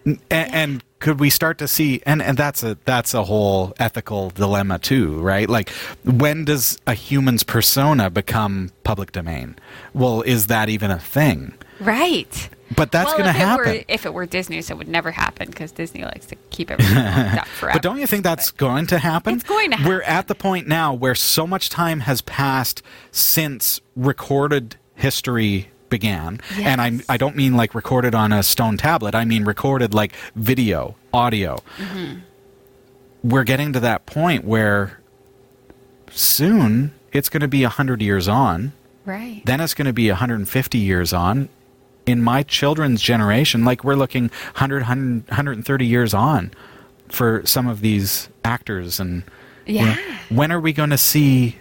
Dean. and, and could we start to see and and that's a that's a whole ethical dilemma too right like when does a human's persona become public domain well is that even a thing Right. but that's well, going to happen Were, if it were Disney, so it would never happen because Disney likes to keep everything locked up forever. but don't you think that's going to happen? It's going to we're at the point now where so much time has passed since recorded history began. And I, I don't mean like recorded on a stone tablet. I mean recorded like video audio. Mm-hmm. we're getting to that point where soon it's going to be 100 years on. Right. then it's going to be 150 years on in my children's generation like we're looking 100, 100 130 years on for some of these actors and you know, Yeah. when are we going to see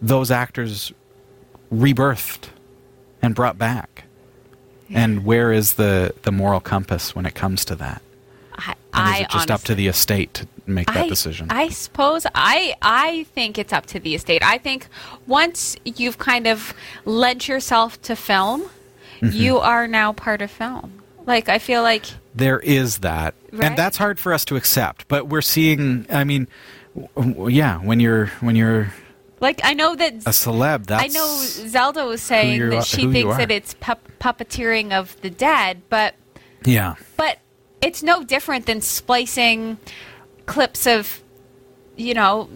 those actors rebirthed and brought back and where is the the moral compass when it comes to that I, and is I it just up to the estate to make that I, decision I suppose I I think it's up to the estate. I think once you've kind of lent yourself to film, Mm-hmm. you are now part of film. Like I feel like there is that Right? and that's hard for us to accept but we're seeing i mean w- w- yeah when you're when you're like I know that a celeb that's I know Zelda was saying that she thinks that it's pup- puppeteering of the dead, but yeah but it's no different than splicing clips of you know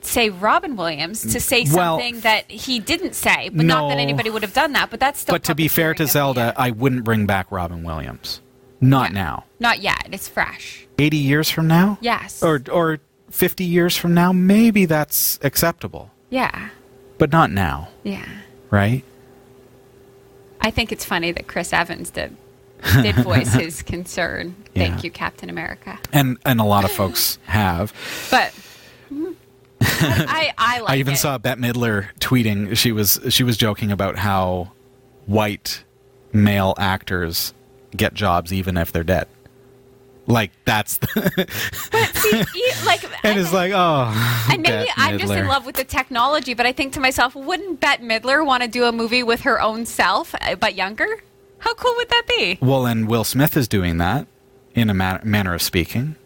say Robin Williams to say Well- something that he didn't say, but not that anybody would have done that. But that's still. but to be fair to zelda i wouldn't bring back robin williams not Yeah. now not yet. It's fresh. 80 years from now Yes. or or 50 years from now maybe that's acceptable Yeah. but not now Yeah. right I think it's funny that Chris Evans did did voice his concern. Yeah. Thank you, Captain America. and and a lot of folks have But mm, I I like I even it. saw Bette Midler tweeting. She was she was joking about how white male actors get jobs even if they're dead. Like that's the, See, you- like and it's like oh. And maybe Bette I'm just in love with the technology, but I think to myself, wouldn't Bette Midler want to do a movie with her own self, uh, but younger? How cool would that be? Well, and Will Smith is doing that in a man- manner of speaking.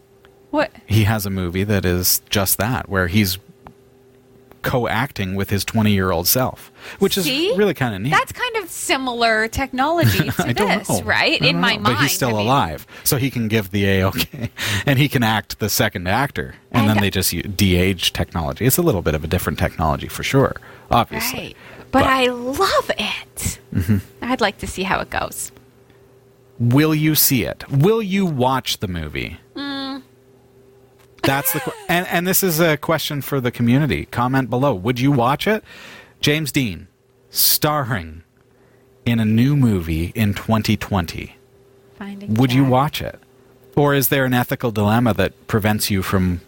What? He has a movie that is just that, where he's co-acting with his 20-year-old self, which See? is really kind of neat. That's kind of similar technology to this, right? In my mind, but he's still I mean. alive, so he can give the a okay, and he can act the second actor, and, And- then they just de-age technology. It's a little bit of a different technology for sure, obviously. Right. But, I love it. Mm-hmm. I'd like to see how it goes. Will you see it? Will you watch the movie? Mm. That's the qu- and and this is a question for the community. Comment below. Would you watch it? James Dean starring in a new movie in 2020. Finding Would you watch it? Or is there an ethical dilemma that prevents you from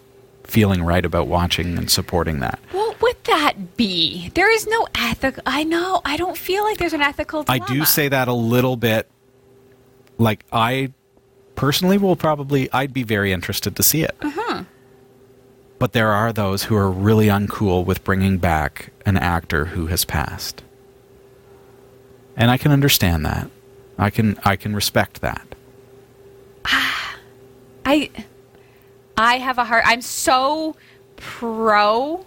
feeling right about watching and supporting that? What would that be? There is no ethical. I know. I don't feel like there's an ethical. I do say that a little bit. Like I personally will probably I'd be very interested to see it. Uh-huh. But there are those who are really uncool with bringing back an actor who has passed. And I can understand that. I can I can respect that. I I have a heart. I'm so pro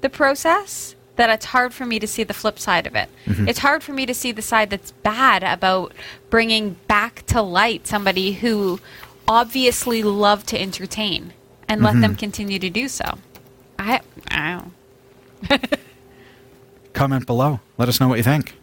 the process that it's hard for me to see the flip side of it. Mm-hmm. It's hard for me to see the side that's bad about bringing back to light somebody who obviously loved to entertain and let Mm-hmm. them continue to do so. I I don't Comment below. Let us know what you think.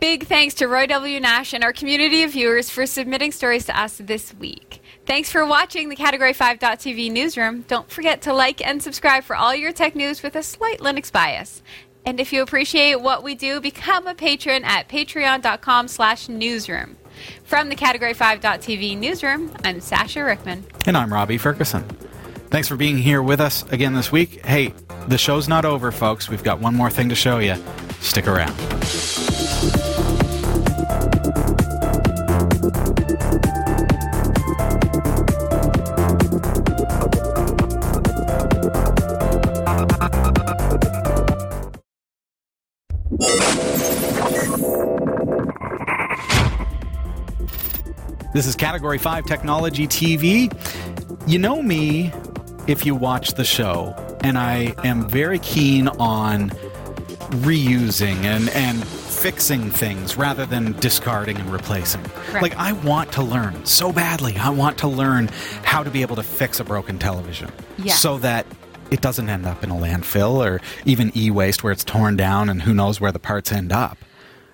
Big thanks to Roy W. Nash and our community of viewers for submitting stories to us this week. Thanks for watching the Category 5.tv newsroom. Don't forget to like and subscribe for all your tech news with a slight Linux bias. And if you appreciate what we do, become a patron at patreon.com slash newsroom. From the Category 5.tv newsroom, I'm Sasha Rickman. And I'm Robbie Ferguson. Thanks for being here with us again this week. Hey, the show's not over, folks. We've got one more thing to show you. Stick around. This is Category 5 Technology TV. You know me if you watch the show, and I am very keen on reusing and, and fixing things rather than discarding and replacing. Right. Like, I want to learn so badly. I want to learn how to be able to fix a broken television Yeah. so that it doesn't end up in a landfill or even e waste where it's torn down and who knows where the parts end up.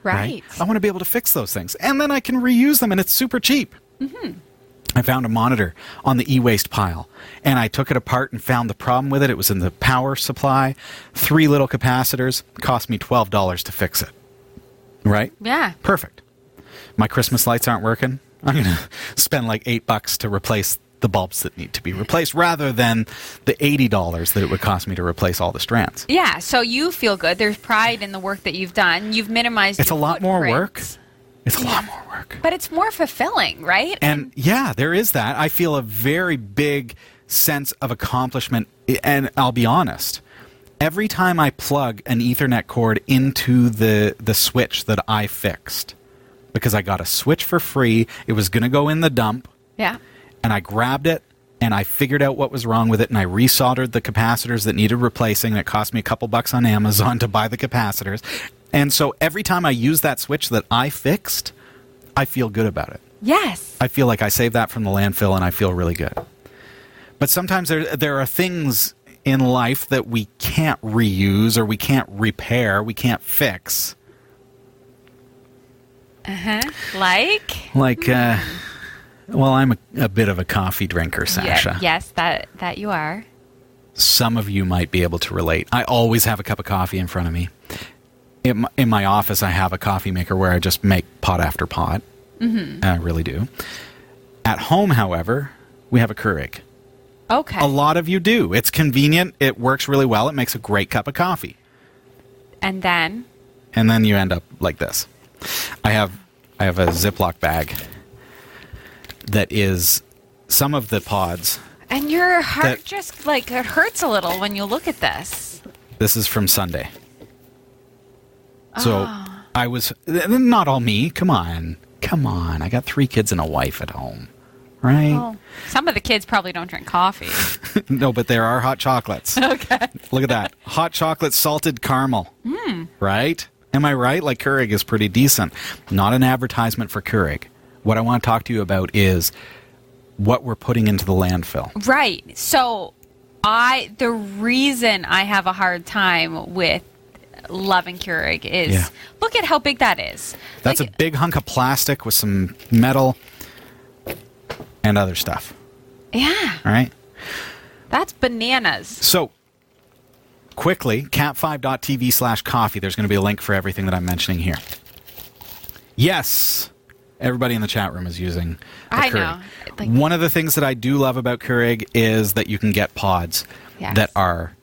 Right. I want to be able to fix those things. And then I can reuse them and it's super cheap. Mm-hmm. I found a monitor on the e waste pile and I took it apart and found the problem with it. It was in the power supply, three little capacitors, cost me $12 to fix it. Right? Yeah. Perfect. My Christmas lights aren't working. I'm going to spend like eight bucks to replace the bulbs that need to be replaced rather than the $80 that it would cost me to replace all the strands. Yeah. So you feel good. There's pride in the work that you've done. You've minimized. It's a lot more work. It's a lot more work. But it's more fulfilling, right? And yeah, there is that. I feel a very big sense of accomplishment. And I'll be honest, every time I plug an Ethernet cord into the, the switch that I fixed, because I got a switch for free, it was going to go in the dump, yeah. And I grabbed it and I figured out what was wrong with it and I resoldered the capacitors that needed replacing. It cost me a couple bucks on Amazon to buy the capacitors. And so every time I use that switch that I fixed, I feel good about it. Yes. I feel like I saved that from the landfill and I feel really good. But sometimes there there are things in life that we can't reuse or we can't repair, we can't fix. Uh huh. Like. Like uh well, I'm a, a bit of a coffee drinker, Yeah, Sasha. yes, that that you are. Some of you might be able to relate. I always have a cup of coffee in front of me. In my, in my office, I have a coffee maker where I just make pot after pot. Mm-hmm. I really do. At home, however, we have a Keurig. Okay. A lot of you do. It's convenient. It works really well. It makes a great cup of coffee. and then. And then you end up like this. I have I have a Ziploc bag that is some of the pods. And your heart That- just like it hurts a little when you look at this. This is from Sunday. So Ah. I was not all me. Come on. Come on. I got 3 kids and a wife at home. Right? Oh. Some of the kids probably don't drink coffee. no, but there are hot chocolates. okay. Look at that. Hot chocolate salted caramel. Hmm. Right? Am I right? Like Keurig is pretty decent. Not an advertisement for Keurig. What I want to talk to you about is what we're putting into the landfill. Right. So, I the reason I have a hard time with loving Keurig is Yeah. look at how big that is. That's Like, a big hunk of plastic with some metal and other stuff. yeah. All right? That's bananas. So, quickly, cat5.tv slash coffee. There's going to be a link for everything that I'm mentioning here. Yes, everybody in the chat room is using I Keurig. know. Like- One of the things that I do love about Keurig is that you can get pods Yes. that are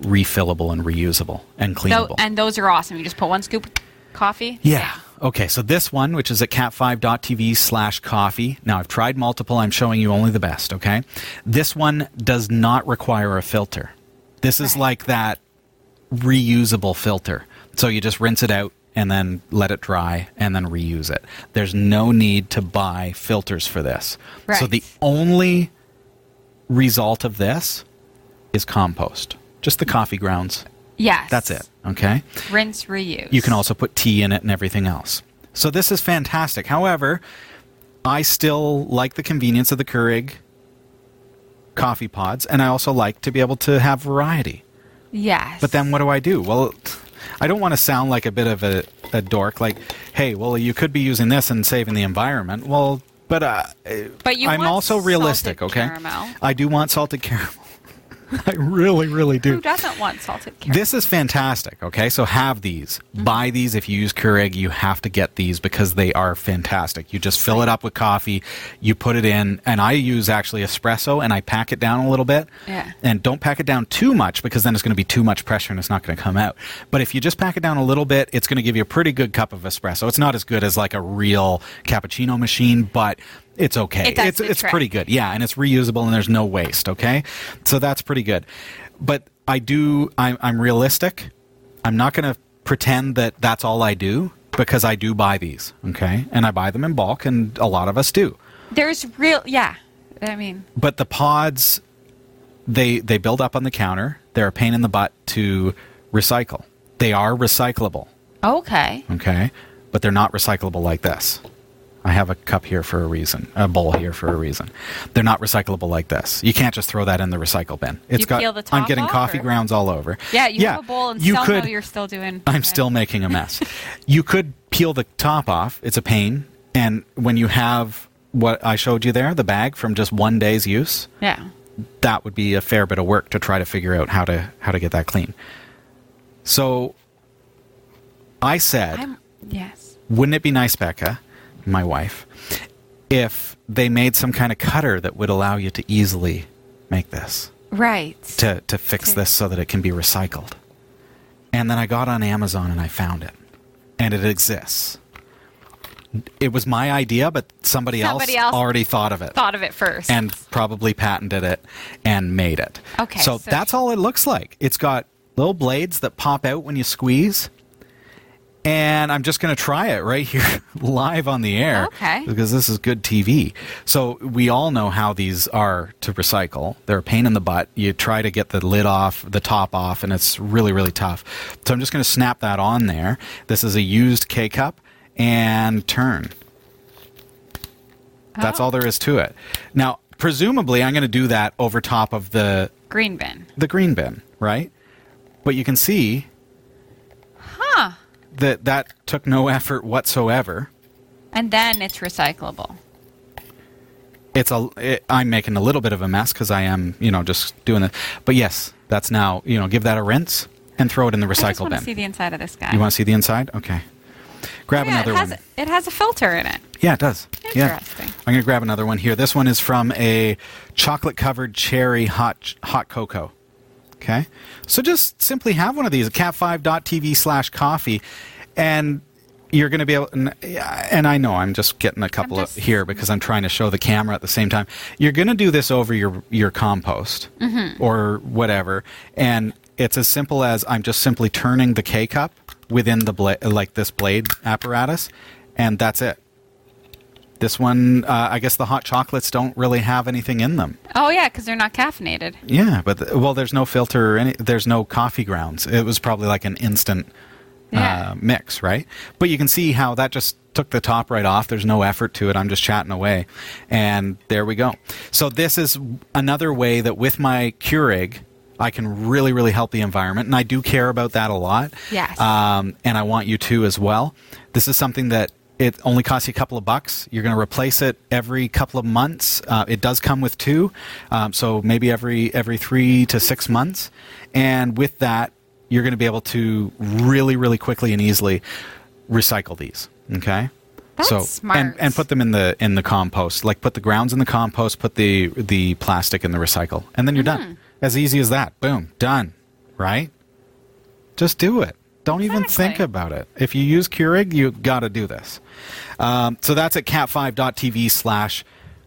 refillable and reusable and Tho- cleanable. and those are awesome. You just put one scoop coffee. Yeah. Okay, so this one, which is at cat5.tv slash coffee. Now, I've tried multiple. I'm showing you only the best, okay? This one does not require a filter. This is like that reusable filter. So you just rinse it out and then let it dry and then reuse it. There's no need to buy filters for this. Right. So the only result of this is compost. Just the coffee grounds. Yes. That's it, okay? Rinse, reuse. You can also put tea in it and everything else. So this is fantastic. However, I still like the convenience of the Keurig coffee pods, and I also like to be able to have variety. Yes. But then what do I do? Well, I don't want to sound like a bit of a, a dork, like, hey, well, you could be using this and saving the environment. Well, but uh, But you I'm also realistic, okay? caramel. I do want salted caramel. I really, really do. Who doesn't want salted caramel? This is fantastic. Okay, so have these. Mm-hmm. Buy these if you use Keurig. You have to get these because they are fantastic. You just fill it up with coffee, you put it in, and I use actually espresso and I pack it down a little bit. Yeah. And don't pack it down too much because then it's going to be too much pressure and it's not going to come out. But if you just pack it down a little bit, it's going to give you a pretty good cup of espresso. It's not as good as like a real cappuccino machine, but it's okay. It it's it's pretty good. Yeah, and it's reusable and there's no waste, okay? So that's pretty good. But I do I'm I'm realistic. I'm not going to pretend that that's all I do. because I do buy these, okay? And I buy them in bulk, and a lot of us do. There's real, yeah. I mean, But the pods, they they build up on the counter. They're a pain in the butt to recycle. They are recyclable, okay. okay? But they're not recyclable like this. I have a cup here for a reason, a bowl here for a reason. They're not recyclable like this. You can't just throw that in the recycle bin. It's You got. peel the I'm getting off, coffee or- grounds all over. Yeah, you have a bowl and you could, know you're still doing. I'm okay. still making a mess. you could peel the top off. It's a pain. And when you have what I showed you there, the bag from just one day's use, Yeah. that would be a fair bit of work to try to figure out how to how to get that clean. So I said, I'm, yes. wouldn't it be nice, Becca, my wife, if they made some kind of cutter that would allow you to easily make this? Right. to, to fix Okay. this so that it can be recycled. And then I got on Amazon and I found it. And it exists. It was my idea, but somebody, Somebody else, else already thought of it Thought of it first. and probably patented it and made it. Okay, So, so- that's all it looks like. It's got little blades that pop out when you squeeze. And I'm just going to try it right here live on the air. Okay. Because this is good TV. So we all know how these are to recycle. They're a pain in the butt. You try to get the lid off, the top off, and it's really, really tough. So I'm just going to snap that on there. This is a used K cup and turn. That's Oh. all there is to it. Now, presumably, I'm going to do that over top of the Green bin. the green bin, right? But you can see. That that took no effort whatsoever. And then it's recyclable. It's a it, I'm making a little bit of a mess because I am you know just doing it. But yes, that's now you know give that a rinse and throw it in the I just recycle want to bin. see the inside of this guy. you want to see the inside? Okay. Grab yeah, another it has, one. It has a filter in it. Yeah, it does. Yeah. Interesting. I'm going to grab another one here. This one is from a chocolate covered cherry hot hot cocoa. Okay. So just simply have one of these, cat5.tv slash coffee, and you're going to be able, and, and I know I'm just getting a couple just- of here because I'm trying to show the camera at the same time. You're going to do this over your, your compost mm-hmm. or whatever, and it's as simple as I'm just simply turning the K cup within the bla- like this blade apparatus, and that's it. This one, uh, I guess the hot chocolates don't really have anything in them. Oh yeah, because they're not caffeinated. Yeah, but th- well, there's no filter or any. There's no coffee grounds. It was probably like an instant Yeah. uh, mix, right? But you can see how that just took the top right off. There's no effort to it. I'm just chatting away, and there we go. So this is another way that with my Keurig. I can really, really help the environment, and I do care about that a lot. Yes. Um, and I want you to as well. This is something that it only costs you a couple of bucks. You're going to replace it every couple of months. Uh, it does come with two, um, so maybe every every three to six months. And with that, you're going to be able to really, really quickly and easily recycle these. Okay. That's so smart. and and put them in the in the compost. Like put the grounds in the compost, put the the plastic in the recycle, and then you're Mm-hmm. done. As easy as that. Boom, done. Right? Just do it. Don't even think about it. If you use Keurig, you got to do this. Um, so that's at cat5.tv slash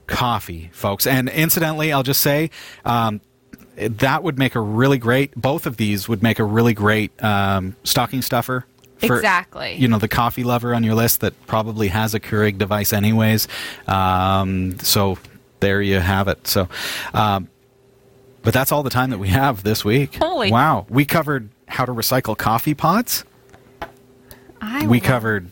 coffee, folks. And incidentally, I'll just say um, that would make a really great, both of these would make a really great um, stocking stuffer. For, Exactly. You know, the coffee lover on your list that probably has a Keurig device anyways. Um, so there you have it. So, um, but that's all the time that we have this week. Holy- Wow. We covered how to recycle coffee pots I we covered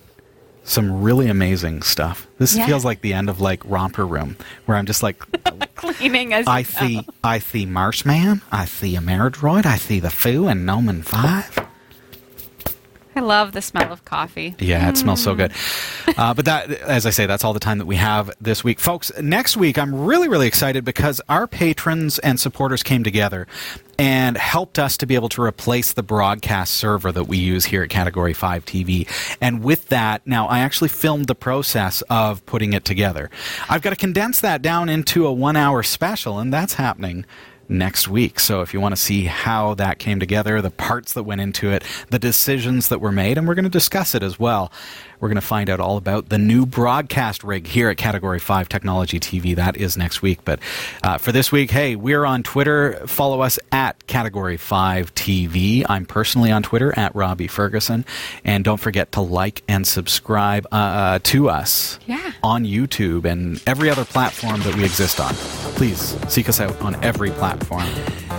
some really amazing stuff. This Yeah. feels like the end of like Romper Room, where I'm just like, cleaning as I see, go. I see Marshman, I see Ameridroid, I see the Foo and Noman Five. I love the smell of coffee. Yeah, it smells so good. Uh, but that, as I say, that's all the time that we have this week. Folks, next week, I'm really, really excited because our patrons and supporters came together and helped us to be able to replace the broadcast server that we use here at Category 5 TV. And with that, now I actually filmed the process of putting it together. I've got to condense that down into a one hour special, and that's happening next week. So if you want to see how that came together, the parts that went into it, the decisions that were made, and we're going to discuss it as well. We're going to find out all about the new broadcast rig here at Category 5 Technology TV. That is next week. But uh, for this week, hey, we're on Twitter. Follow us at Category 5 TV. I'm personally on Twitter at Robbie Ferguson. And don't forget to like and subscribe uh, uh, to us yeah. on YouTube and every other platform that we exist on. Please seek us out on every platform.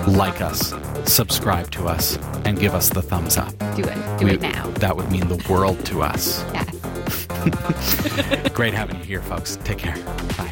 Like us, subscribe to us, and give us the thumbs up. Do it. Do We- it now. That would mean the world to us. Yeah. Great having you here, folks. Take care. Bye.